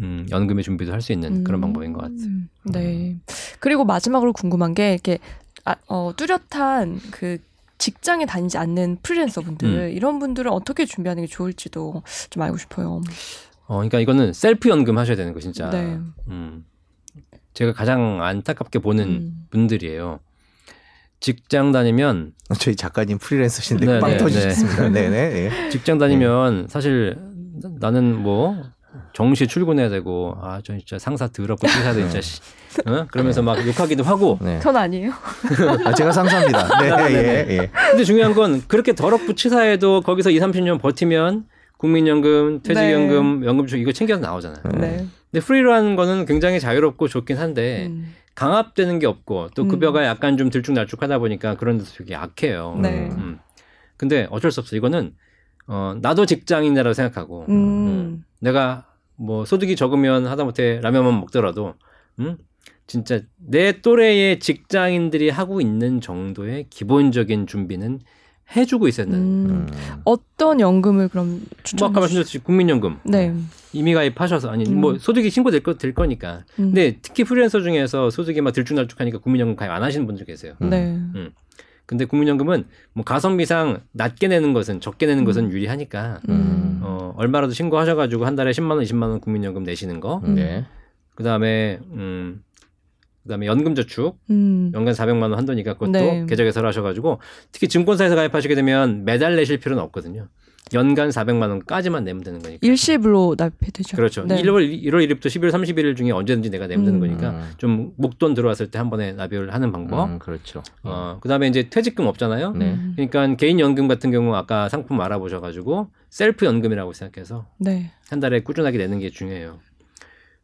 음, 연금의 준비도 할 수 있는 그런 음. 방법인 것 같아요. 네. 그리고 마지막으로 궁금한 게 이렇게 아, 어, 뚜렷한 그 직장에 다니지 않는 프리랜서 분들 음. 이런 분들은 어떻게 준비하는 게 좋을지도 좀 알고 싶어요. 어, 그러니까 이거는 셀프 연금 하셔야 되는 거 진짜. 네. 음. 제가 가장 안타깝게 보는 음. 분들이에요. 직장 다니면 저희 작가님 프리랜서신데 네, 빵 네, 터지셨습니다. 네, 네. 예. 직장 다니면 사실 나는 뭐 정시 출근해야 되고 아 저 진짜 상사 더럽고 치사도 진짜 씨. 어? 그러면서 막 욕하기도 하고 네. 전 아니에요. 아, 제가 상사입니다. 네, 예, 예. 근데 중요한 건 그렇게 더럽고 치사해도 거기서 2, 30년 버티면 국민연금, 퇴직연금, 연금주 이거 챙겨서 나오잖아요. 네. 근데 프리라는 거는 굉장히 자유롭고 좋긴 한데 음. 강압되는 게 없고 또 음. 급여가 약간 좀 들쭉날쭉하다 보니까 그런 데서 되게 약해요. 네. 음. 근데 어쩔 수 없어. 이거는 어 나도 직장인이라고 생각하고 음. 내가 뭐 소득이 적으면 하다못해 라면만 먹더라도 음? 진짜 내 또래의 직장인들이 하고 있는 정도의 기본적인 준비는 해주고 있어야 된다. 음. 음. 어떤 연금을 그럼 뭐 추천해 아까. 말씀드렸듯이 국민연금 네. 이미 가입하셔서 아니 음. 뭐 소득이 신고될 거, 될 거니까 음. 근데 특히 프리랜서 중에서 소득이 막 들쭉날쭉하니까 국민연금 가입 안 하시는 분들 계세요. 네. 근데 국민연금은 뭐 가성비상 낮게 내는 것은 적게 내는 것은 음. 유리하니까 음. 어 얼마라도 신고하셔가지고 한 달에 10만 원, 20만 원 국민연금 내시는 거. 음. 네. 그다음에 음 그다음에 연금저축 음. 연간 400만 원 한도니까 그것도 네. 계좌 개설을 하셔가지고 특히 증권사에서 가입하시게 되면 매달 내실 필요는 없거든요. 연간 400만 원까지만 내면 되는 거니까. 일시불로 납입이 되죠. 그렇죠. 네. 1월 1월 1일부터 12월 31일 중에 언제든지 내가 내면 되는 음. 거니까 음. 좀 목돈 들어왔을 때 한 번에 납입을 하는 방법. 음, 그렇죠. 어 그다음에 이제 퇴직금 없잖아요. 네. 음. 그러니까 개인 연금 같은 경우 아까 상품 알아보셔 가지고 셀프 연금이라고 생각해서 네. 한 달에 꾸준하게 내는 게 중요해요.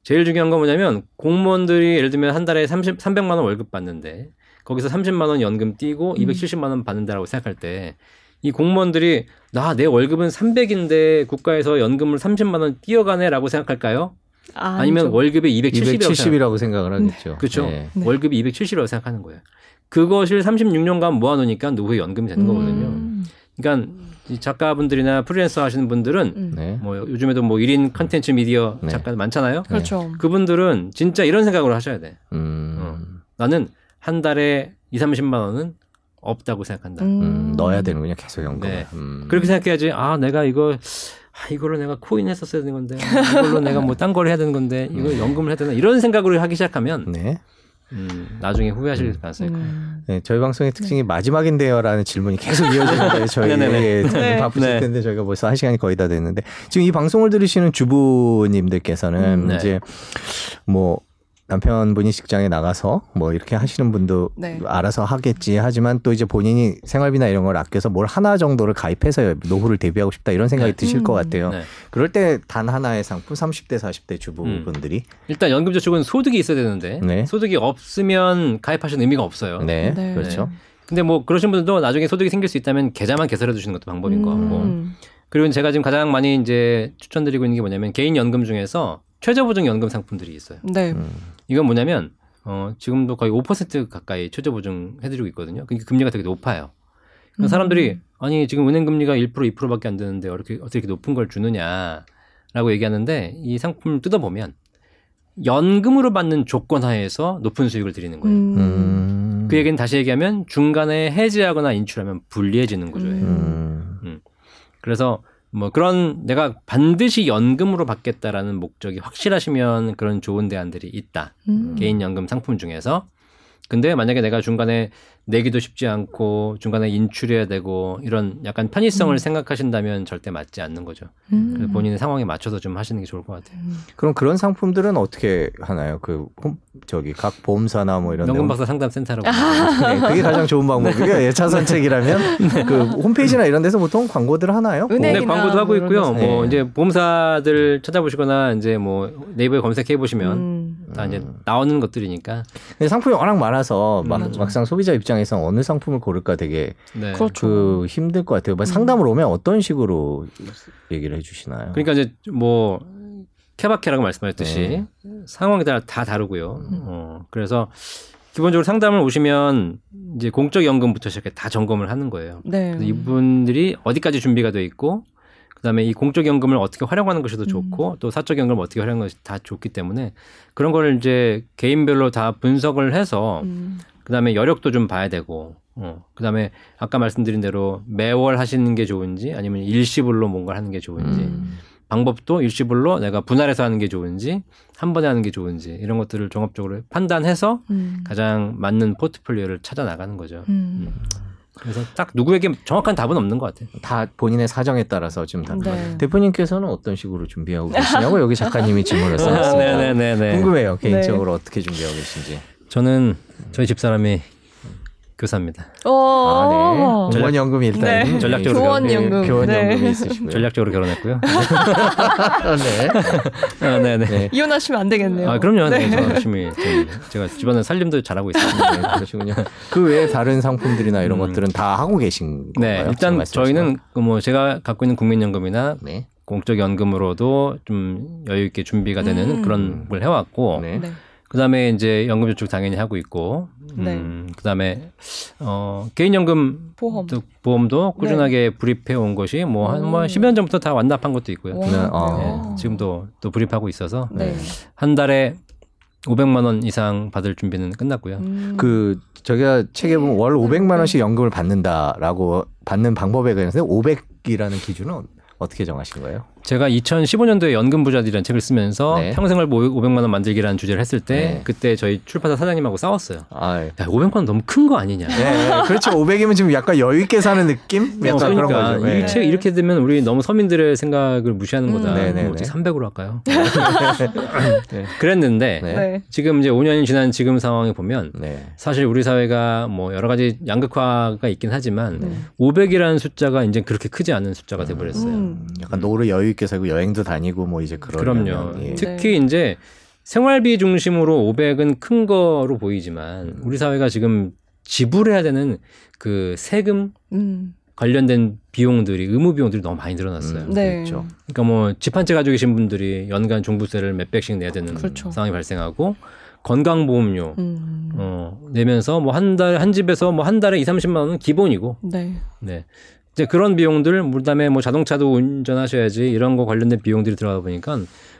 제일 중요한 건 뭐냐면 공무원들이 예를 들면 한 달에 30, 300만 원 월급 받는데 거기서 30만 원 연금 띄고 음. 270만 원 받는다라고 생각할 때 이 공무원들이 나 내 월급은 300인데 국가에서 연금을 30만 원 띄어가네라고 생각할까요? 아, 아니면 아니죠. 월급이 270이라고 생각 270이라고 생각을 하겠죠. 그렇죠. 네. 네. 월급이 270이라고 생각하는 거예요. 그것을 36년간 모아놓으니까 노후에 연금이 되는 거거든요. 음. 그러니까 이 작가분들이나 프리랜서 하시는 분들은 음. 네. 뭐 요즘에도 뭐 1인 컨텐츠 미디어 네. 작가 많잖아요. 그렇죠. 그분들은 진짜 이런 생각으로 하셔야 돼. 음. 어. 나는 한 달에 2, 30만 원은 없다고 생각한다. 음, 넣어야 되는군요. 계속 연금. 네. 음. 그렇게 생각해야지. 아, 내가 이거 아, 이걸로 내가 코인 했었어야 되는 건데 이걸로 내가 뭐 딴 걸 해야 되는 건데 이거 연금을 해야 되나 이런 생각으로 하기 시작하면 네. 음, 나중에 후회하실 가능성이 커요. 음. 네, 저희 방송의 특징이 마지막인데요라는 질문이 계속 이어지는데 저희 네네네. 예, 네. 바쁘실 네. 텐데 저희가 벌써 한 시간이 거의 다 됐는데 지금 이 방송을 들으시는 주부님들께서는 음, 네. 이제 뭐 남편분이 직장에 나가서 뭐 이렇게 하시는 분도 네. 알아서 하겠지 하지만 또 이제 본인이 생활비나 이런 걸 아껴서 뭘 하나 정도를 가입해서 노후를 대비하고 싶다 이런 생각이 네. 드실 것 음. 같아요. 네. 그럴 때 단 하나의 상품 30대 40대 주부분들이 일단 연금저축은 소득이 있어야 되는데 네. 소득이 없으면 가입하시는 의미가 없어요. 네, 네. 그렇죠. 근데 뭐 그러신 분들도 나중에 소득이 생길 수 있다면 계좌만 개설해 두시는 것도 방법인 것 같고 음. 그리고 제가 지금 가장 많이 이제 추천드리고 있는 게 뭐냐면 개인 연금 중에서 최저보증 연금 상품들이 있어요. 네. 음. 이건 뭐냐면 어 지금도 거의 5% 가까이 최저보증 해드리고 있거든요. 그러니까 금리가 되게 높아요. 그러니까 음. 사람들이 아니 지금 은행 금리가 1% 2%밖에 안 되는데 어떻게 어떻게 이렇게 높은 걸 주느냐라고 얘기하는데 이 상품을 뜯어보면 연금으로 받는 조건 하에서 높은 수익을 드리는 거예요. 음. 음. 그 얘기는 다시 얘기하면 중간에 해지하거나 인출하면 불리해지는 구조예요. 음. 음. 그래서 뭐 그런 내가 반드시 연금으로 받겠다라는 목적이 확실하시면 그런 좋은 대안들이 있다. 음. 개인 연금 상품 중에서. 근데 만약에 내가 중간에 내기도 쉽지 않고 중간에 인출해야 되고 이런 약간 편의성을 음. 생각하신다면 절대 맞지 않는 거죠. 음. 그래서 본인의 상황에 맞춰서 좀 하시는 게 좋을 것 같아요. 그럼 그런 상품들은 어떻게 하나요? 그 홈, 저기 각 보험사나 뭐 이런 데 박사 상담센터라고. 네, 그게 가장 좋은 방법이고요. 예차 선책이라면 그 홈페이지나 이런 데서 보통 광고들 하나요? 은행- 네, 은행이나 광고도 하고 뭐 있고요. 뭐 네. 이제 보험사들 찾아보시거나 이제 뭐 네이버에 검색해 보시면 음. 다 이제 나오는 것들이니까. 근데 상품이 워낙 많아서 막, 맞아. 막상 소비자 입장 에서 어느 상품을 고를까 되게 네. 그렇죠. 그 힘들 것 같아요. 뭐 상담을 오면 어떤 식으로 얘기를 해주시나요? 그러니까 이제 뭐 케바케라고 말씀하셨듯이 네. 상황이 다, 다 다르고요. 음. 어, 그래서 기본적으로 상담을 오시면 이제 공적 연금부터 시작해 다 점검을 하는 거예요. 네. 그래서 이분들이 어디까지 준비가 돼 있고 그다음에 이 공적 연금을 어떻게 활용하는 것이 더 좋고 또 사적 연금을 어떻게 활용하는 것이 다 좋기 때문에 그런 거를 이제 개인별로 다 분석을 해서 음. 그다음에 여력도 좀 봐야 되고 어 그다음에 아까 말씀드린 대로 매월 하시는 게 좋은지 아니면 일시불로 뭔가를 하는 게 좋은지 음. 방법도 일시불로 내가 분할해서 하는 게 좋은지 한 번에 하는 게 좋은지 이런 것들을 종합적으로 판단해서 음. 가장 맞는 포트폴리오를 찾아 나가는 거죠. 음. 그래서 딱 누구에게 정확한 답은 없는 것 같아요. 다 본인의 사정에 따라서 좀 다. 네. 대표님께서는 어떤 식으로 준비하고 계시냐고 여기 작가님이 질문을 아, 써놨습니다. 네네네. 궁금해요. 개인적으로 어떻게 준비하고 계신지. 저는 저희 집 사람이 교사입니다. 어. 아, 네. 공원연금이 일단 네. 전략적으로 교원연금. 네, 교원연금이 네. 있으시고요. 전략적으로 결혼했고요. 네. 아, 네네. 네. 이혼하시면 안 되겠네요. 아 그럼요. 네. 저 열심히 좀 제가 집안에 살림도 잘하고 있습니다. 네, 그러시군요. 그 외에 다른 상품들이나 이런 음. 것들은 다 하고 계신 건가요? 네, 일단 저희는 그뭐 제가 갖고 있는 국민연금이나 거? 네. 공적 연금으로도 좀 여유 있게 준비가 되는 음. 그런 걸 해왔고 네. 네. 그다음에 이제 연금저축 당연히 하고 있고 음, 그다음에 어 개인연금 보험. 또 보험도 꾸준하게 불입해 온 것이 뭐한뭐 오. 10년 전부터 다 완납한 것도 있고요. 와. 네, 어. 네, 지금도 또 불입하고 있어서 네. 한 달에 500만 원 이상 받을 준비는 끝났고요. 음. 그 저기가 책에 보면 월 500만 원씩 연금을 받는다라고 받는 방법에 관해서 500이라는 기준은 어떻게 정하신 거예요? 제가 2015년도에 연금 부자들이라는 책을 쓰면서 네. 평생을 500만 원 만들기라는 주제를 했을 때 네. 그때 저희 출판사 사장님하고 싸웠어요. 아. 야, 500만 원 너무 큰 거 아니냐. 네, 네. 그렇죠. 500이면 지금 약간 여유 있게 사는 느낌? 약간 어, 그런 그러니까 거죠. 네. 이책 이렇게 되면 우리 너무 서민들의 생각을 무시하는 거다. 음. 네, 네, 그럼 어떻게 네. 300으로 할까요? 네. 그랬는데 네. 네. 지금 이제 5년이 지난 지금 상황에 보면 네. 사실 우리 사회가 뭐 여러 가지 양극화가 있긴 하지만 네. 500이라는 숫자가 이제 그렇게 크지 않은 숫자가 돼 버렸어요. 음. 약간 노후 여유 있게 살고 여행도 다니고 뭐 이제 그러려면 그럼요. 예. 특히 이제 생활비 중심으로 500은 큰 거로 보이지만 우리 사회가 지금 지불해야 되는 그 세금 음. 관련된 비용들이 의무 비용들이 너무 많이 늘어났어요. 음. 네. 그렇죠. 그러니까 뭐 집 한 채 가지고 계신 분들이 연간 종부세를 몇 백씩 내야 되는 그렇죠. 상황이 발생하고 건강보험료 음. 어, 내면서 뭐 한 달 한 집에서 뭐 한 달에 2, 30만 원은 기본이고 네. 네. 이제 그런 비용들 그다음에 뭐 자동차도 운전하셔야지 이런 거 관련된 비용들이 들어가 보니까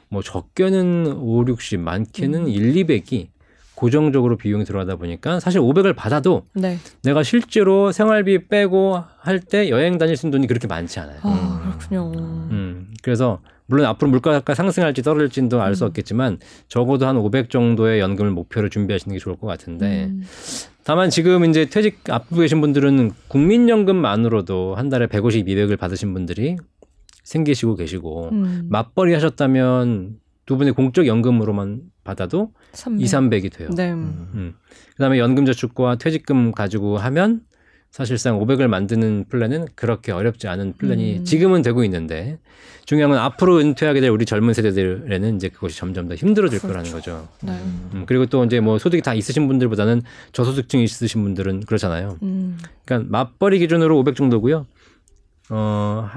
뭐 적게는 5, 60, 많게는 음. 1, 200이 고정적으로 비용이 들어가다 보니까 사실 500을 받아도 네. 내가 실제로 생활비 빼고 할 때 여행 다닐 수 있는 돈이 그렇게 많지 않아요. 아, 그렇군요. 음, 그래서 물론 앞으로 물가가 상승할지 떨어질지도 알수 음. 없겠지만 적어도 한 500 정도의 연금을 목표로 준비하시는 게 좋을 것 같은데 음. 다만 지금 이제 퇴직 앞두고 계신 분들은 국민연금만으로도 한 달에 150, 200을 받으신 분들이 생기시고 계시고 음. 맞벌이 하셨다면 두 분의 공적 연금으로만 받아도 300. 2, 300이 돼요. 네. 음. 음. 그다음에 연금저축과 퇴직금 가지고 하면 사실상 500을 만드는 플랜은 그렇게 어렵지 않은 플랜이 음. 지금은 되고 있는데 중요한 건 앞으로 은퇴하게 될 우리 젊은 세대들에는 이제 그것이 점점 더 힘들어질 거라는 거죠. 네. 음, 그리고 또 이제 뭐 소득이 다 있으신 분들보다는 저소득층이 있으신 분들은 그렇잖아요. 음. 그러니까 맞벌이 기준으로 500 정도고요. 어,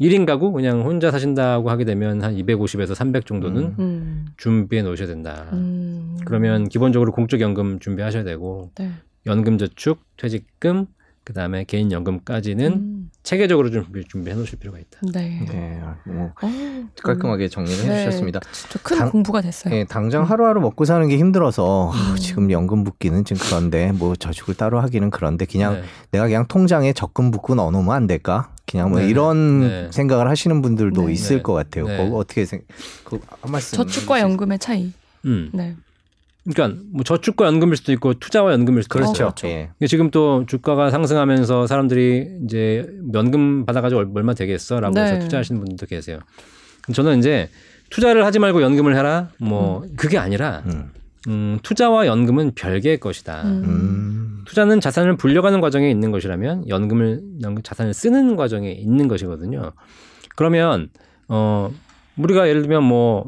1인 가구 그냥 혼자 사신다고 하게 되면 한 250에서 300 정도는 음. 준비해 놓으셔야 된다. 음. 그러면 기본적으로 공적 연금 준비하셔야 되고 네. 연금저축, 퇴직금, 그 다음에 개인연금까지는 음. 체계적으로 좀 준비, 준비해 놓으실 필요가 있다. 네. 네. 뭐 어, 깔끔하게 정리를 네. 해주셨습니다. 진짜 큰 당- 공부가 됐어요. 예, 당장 하루하루 먹고 사는 게 힘들어서 아, 음. 지금 연금 붓기는 좀 그런데 뭐 저축을 따로 하기는 그런데 그냥 네. 내가 그냥 통장에 적금 붓고 넣어놓으면 안 될까? 그냥 뭐 네. 이런 네. 생각을 하시는 분들도 네. 있을 네. 것 같아요. 네. 그거 어떻게 생? 그 한 말씀. 저축과 연금의 차이. 음. 네. 그러니까 뭐 저축과 연금일 수도 있고 투자와 연금일 수도 그렇죠. 있어요. 그렇죠. 예. 지금 또 주가가 상승하면서 사람들이 이제 연금 받아가지고 얼- 얼마 되겠어라고 해서 네. 투자하시는 분들도 계세요. 저는 이제 투자를 하지 말고 연금을 해라. 뭐 그게 아니라 음. 음, 투자와 연금은 별개의 것이다. 음. 음. 투자는 자산을 불려가는 과정에 있는 것이라면 연금을 연금 자산을 쓰는 과정에 있는 것이거든요. 그러면 어 우리가 예를 들면 뭐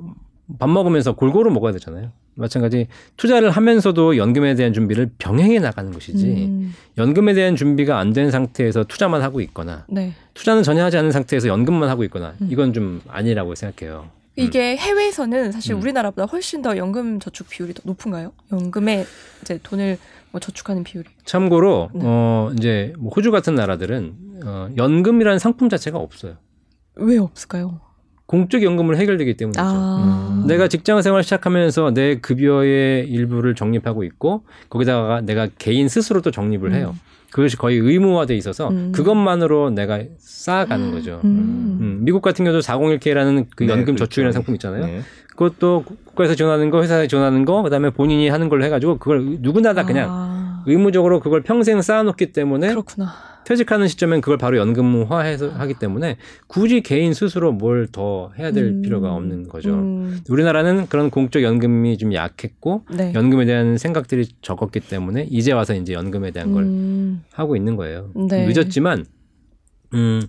밥 먹으면서 골고루 먹어야 되잖아요. 마찬가지 투자를 하면서도 연금에 대한 준비를 병행해 나가는 것이지 음. 연금에 대한 준비가 안 된 상태에서 투자만 하고 있거나 네. 투자는 전혀 하지 않은 상태에서 연금만 하고 있거나 음. 이건 좀 아니라고 생각해요. 이게 해외에서는 사실 음. 우리나라보다 훨씬 더 연금 저축 비율이 더 높은가요? 연금에 이제 돈을 뭐 저축하는 비율이. 참고로 네. 어 이제 뭐 호주 같은 나라들은 어 연금이라는 상품 자체가 없어요. 왜 없을까요? 공적 연금으로 해결되기 때문이죠. 아. 음. 내가 직장 생활 시작하면서 내 급여의 일부를 적립하고 있고 거기다가 내가 개인 스스로 또 적립을 해요. 그것이 거의 의무화돼 있어서 음. 그것만으로 내가 쌓아가는 거죠. 음. 음, 미국 같은 경우도 401k라는 그 네, 연금 그렇죠. 저축이라는 상품 있잖아요. 네. 그것도 국가에서 지원하는 거, 회사에 지원하는 거, 그다음에 본인이 하는 걸로 해가지고 그걸 누구나 다 그냥 아. 의무적으로 그걸 평생 쌓아놓기 때문에 그렇구나. 퇴직하는 시점엔 그걸 바로 연금화해서 하기 때문에 굳이 개인 스스로 뭘 더 해야 될 음. 필요가 없는 거죠. 음. 우리나라는 그런 공적 연금이 좀 약했고 네. 연금에 대한 생각들이 적었기 때문에 이제 와서 이제 연금에 대한 걸 음. 하고 있는 거예요. 네. 늦었지만 음,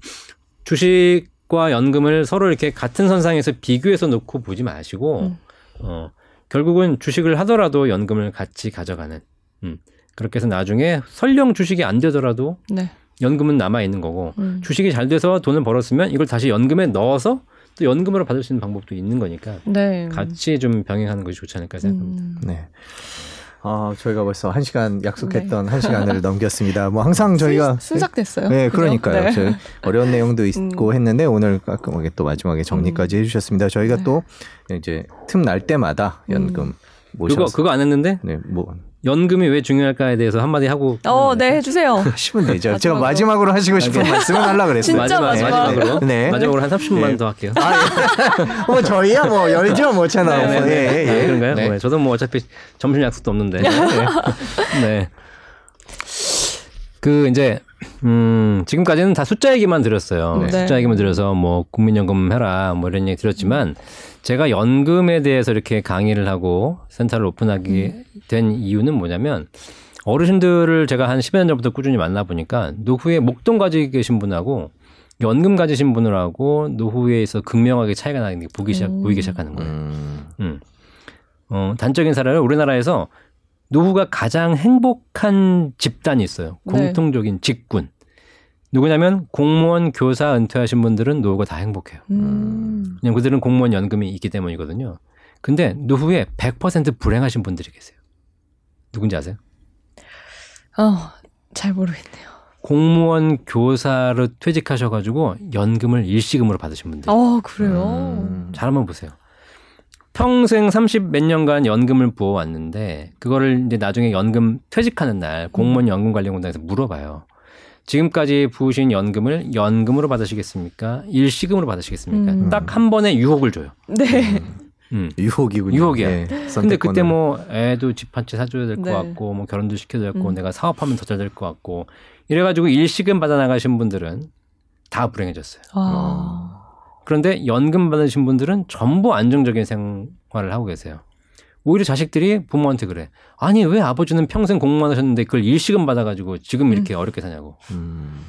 주식과 연금을 서로 이렇게 같은 선상에서 비교해서 놓고 보지 마시고 음. 어, 결국은 주식을 하더라도 연금을 같이 가져가는 음, 그렇게 해서 나중에 설령 주식이 안 되더라도 네. 연금은 남아 있는 거고 음. 주식이 잘 돼서 돈을 벌었으면 이걸 다시 연금에 넣어서 또 연금으로 받을 수 있는 방법도 있는 거니까 네. 같이 좀 병행하는 것이 좋지 않을까 생각합니다. 음. 네. 아, 저희가 벌써 한 시간 약속했던 한 시간을 넘겼습니다. 뭐 항상 저희가 순, 순삭됐어요. 네, 그죠? 그러니까요. 네. 저희 어려운 내용도 있고 음. 했는데 오늘 깔끔하게 또 마지막에 정리까지 해주셨습니다. 저희가 네. 또 이제 틈 날 때마다 연금 그거 모셔서 그거 안 했는데 네, 뭐 연금이 왜 중요할까에 대해서 한마디 하고 어, 네, 해주세요. 하시면 되죠. 제가 마지막으로. 마지막으로 하시고 싶은 말씀을 하려고 그랬어요. 진짜 마지막, 마지막. 마지막으로 네. 마지막으로 한 30분만 네. 더 할게요. 아, 예. 뭐 저희야 뭐 열죠 뭐 채널. 네, 네, 예, 네. 예, 아, 예. 그런가요? 네. 네, 저도 뭐 어차피 점심 약속도 없는데. 네. 그 이제 음, 지금까지는 다 숫자 얘기만 들었어요. 네. 숫자 얘기만 들어서 뭐 국민연금 해라 뭐 이런 얘기 들었지만 제가 연금에 대해서 이렇게 강의를 하고 센터를 오픈하게 된 이유는 뭐냐면 어르신들을 제가 한 10여 년 전부터 꾸준히 만나 보니까 노후에 목돈 가지고 계신 분하고 연금 가지신 분들하고 노후에 있어 극명하게 차이가 나는 게 보기 시작, 음. 보이기 시작하는 거예요. 음, 음. 어, 단적인 사례로 우리나라에서 노후가 가장 행복한 집단이 있어요. 네. 공통적인 직군. 누구냐면 공무원, 교사 은퇴하신 분들은 노후가 다 행복해요. 음. 왜냐면 그들은 공무원 연금이 있기 때문이거든요. 근데 노후에 100% 불행하신 분들이 계세요. 누군지 아세요? 어, 잘 모르겠네요. 공무원, 교사로 퇴직하셔가지고 연금을 일시금으로 받으신 분들. 어, 그래요. 음. 잘 한번 보세요. 평생 30 몇 년간 연금을 부어왔는데 그거를 이제 나중에 연금 퇴직하는 날 공무원 연금 관련 공단에서 물어봐요. 지금까지 부으신 연금을 연금으로 받으시겠습니까? 일시금으로 받으시겠습니까? 음. 딱한 번에 유혹을 줘요. 네. 음. 유혹이군요. 유혹이야. 네, 근데. 그때 뭐 애도 집 한 채 사줘야 될것 네. 같고 뭐 결혼도 시켜야 될 거고 음. 내가 사업하면 더 잘 될 것 같고 이래가지고 일시금 받아 나가신 분들은 다 불행해졌어요. 아. 그런데 연금 받으신 분들은 전부 안정적인 생활을 하고 계세요. 오히려 자식들이 부모한테 그래. 아니 왜 아버지는 평생 공무원 하셨는데 그걸 일시금 받아가지고 지금 이렇게 어렵게 사냐고. 음,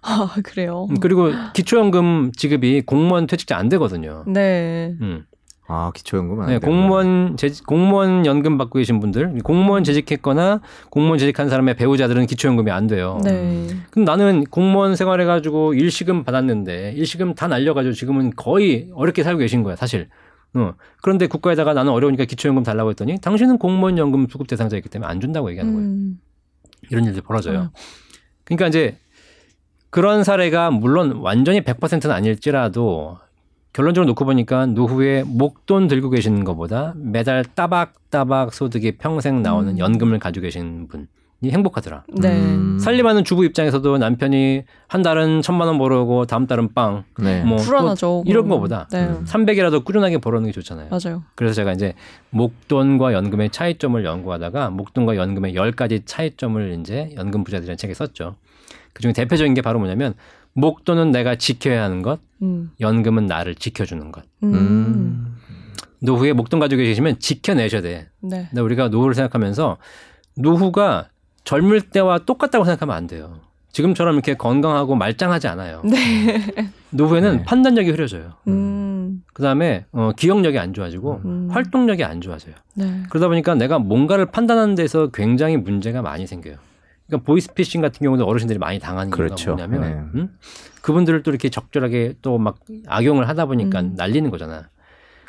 아, 그래요. 음, 그리고 기초연금 지급이 공무원 퇴직자 안 되거든요. 네. 음. 아 기초연금 안 네. 공무원 재 공무원 연금 받고 계신 분들, 공무원 재직했거나 공무원 재직한 사람의 배우자들은 기초연금이 안 돼요. 네. 그럼 나는 공무원 생활해가지고 일시금 받았는데 일시금 다 날려가지고 지금은 거의 어렵게 살고 계신 거야 사실. 어. 그런데 국가에다가 나는 어려우니까 기초연금 달라고 했더니 당신은 공무원 연금 수급 대상자이기 때문에 안 준다고 얘기하는 거예요. 음. 이런 일들이 벌어져요. 음. 그러니까 이제 그런 사례가 물론 완전히 100%는 아닐지라도 결론적으로 놓고 보니까 노후에 목돈 들고 계시는 것보다 매달 따박따박 소득이 평생 나오는 음. 연금을 가지고 계신 분이 행복하더라. 네. 음. 살림하는 주부 입장에서도 남편이 한 달은 천만 원 벌어오고 다음 달은 빵, 네. 뭐 불안하죠. 또 이런. 거보다 네. 음. 300이라도 꾸준하게 벌어오는 게 좋잖아요. 맞아요. 그래서 제가 이제 목돈과 연금의 차이점을 연구하다가 목돈과 연금의 10가지 차이점을 이제 연금 부자들이라는 책에 썼죠. 그중에 대표적인 게 바로 뭐냐면 목돈은 내가 지켜야 하는 것, 음. 연금은 나를 지켜주는 것. 음. 음. 노후에 목돈 가지고 계시면 지켜내셔야 돼. 네. 근데 우리가 노후를 생각하면서 노후가 젊을 때와 똑같다고 생각하면 안 돼요. 지금처럼 이렇게 건강하고 말짱하지 않아요. 네. 노후에는 네. 판단력이 흐려져요. 음. 그다음에 어, 기억력이 안 좋아지고 음. 활동력이 안 좋아져요. 네. 그러다 보니까 내가 뭔가를 판단하는 데서 굉장히 문제가 많이 생겨요. 그러니까 보이스피싱 같은 경우도 어르신들이 많이 당하는 그렇죠. 이유가 뭐냐면 네. 음? 그분들을 또 이렇게 적절하게 또 막 악용을 하다 보니까 음. 날리는 거잖아.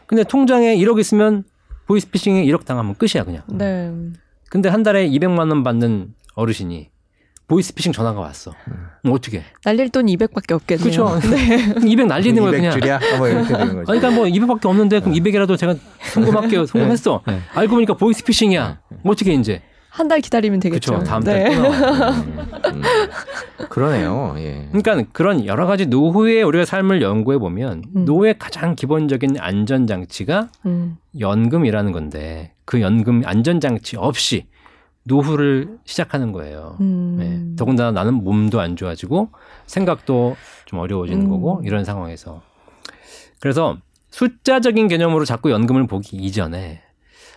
근데 통장에 1억 있으면 보이스피싱에 1억 당하면 끝이야 그냥. 네. 근데 한 달에 200만 원 받는 어르신이 보이스피싱 전화가 왔어. 그럼 어떻게? 날릴 돈 200밖에 없겠네요. 그렇죠. 네. 200 날리는 거야 그냥. 200줄이야? 뭐 이렇게 되는 거죠. 아니, 그러니까 뭐 200밖에 없는데 그럼 200이라도 제가 송금할게요. 송금했어. 네. 알고 보니까 보이스피싱이야. 어떻게 이제? 한 달 기다리면 되겠죠. 그렇죠. 다음 네. 달에 또 나와요. 음, 그러네요. 예. 그러니까 그런 여러 가지 노후의 우리가 삶을 연구해 보면 음. 노후의 가장 기본적인 안전 장치가 음. 연금이라는 건데 그 연금 안전 장치 없이 노후를 시작하는 거예요. 음. 네. 더군다나 나는 몸도 안 좋아지고 생각도 좀 어려워지는 음. 거고 이런 상황에서 그래서 숫자적인 개념으로 자꾸 연금을 보기 이전에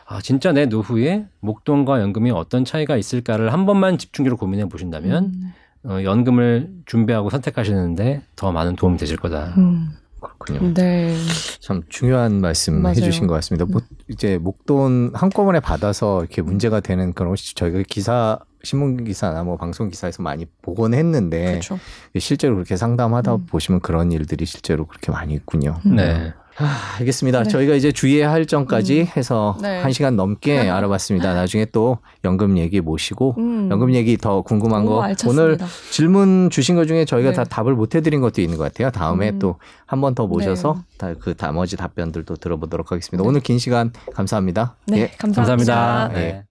아 진짜 내 노후에 목돈과 연금이 어떤 차이가 있을까를 한 번만 집중적으로 고민해 보신다면 음. 어, 연금을 준비하고 선택하시는데 더 많은 도움이 되실 거다. 음. 그렇군요. 네. 참 중요한 말씀 맞아요. 해주신 것 같습니다. 뭐 이제 목돈 한꺼번에 받아서 이렇게 문제가 되는 그런 것이 저희가 기사 신문 기사나 뭐 방송 기사에서 많이 보곤 했는데 그렇죠. 실제로 그렇게 상담하다 음. 보시면 그런 일들이 실제로 그렇게 많이 있군요. 음. 네. 아, 알겠습니다. 네. 저희가 이제 주의해야 할 점까지 음. 해서 네. 한 시간 넘게 알아봤습니다. 나중에 또 연금 얘기 모시고 음. 연금 얘기 더 궁금한 오, 거 알찼습니다. 오늘 질문 주신 것 중에 저희가 네. 다 답을 못 해드린 것도 있는 것 같아요. 다음에 음. 또한 번 더 모셔서 네. 다그 나머지 답변들도 들어보도록 하겠습니다. 네. 오늘 긴 시간 감사합니다. 네, 예. 감사합니다. 감사합니다. 예. 네.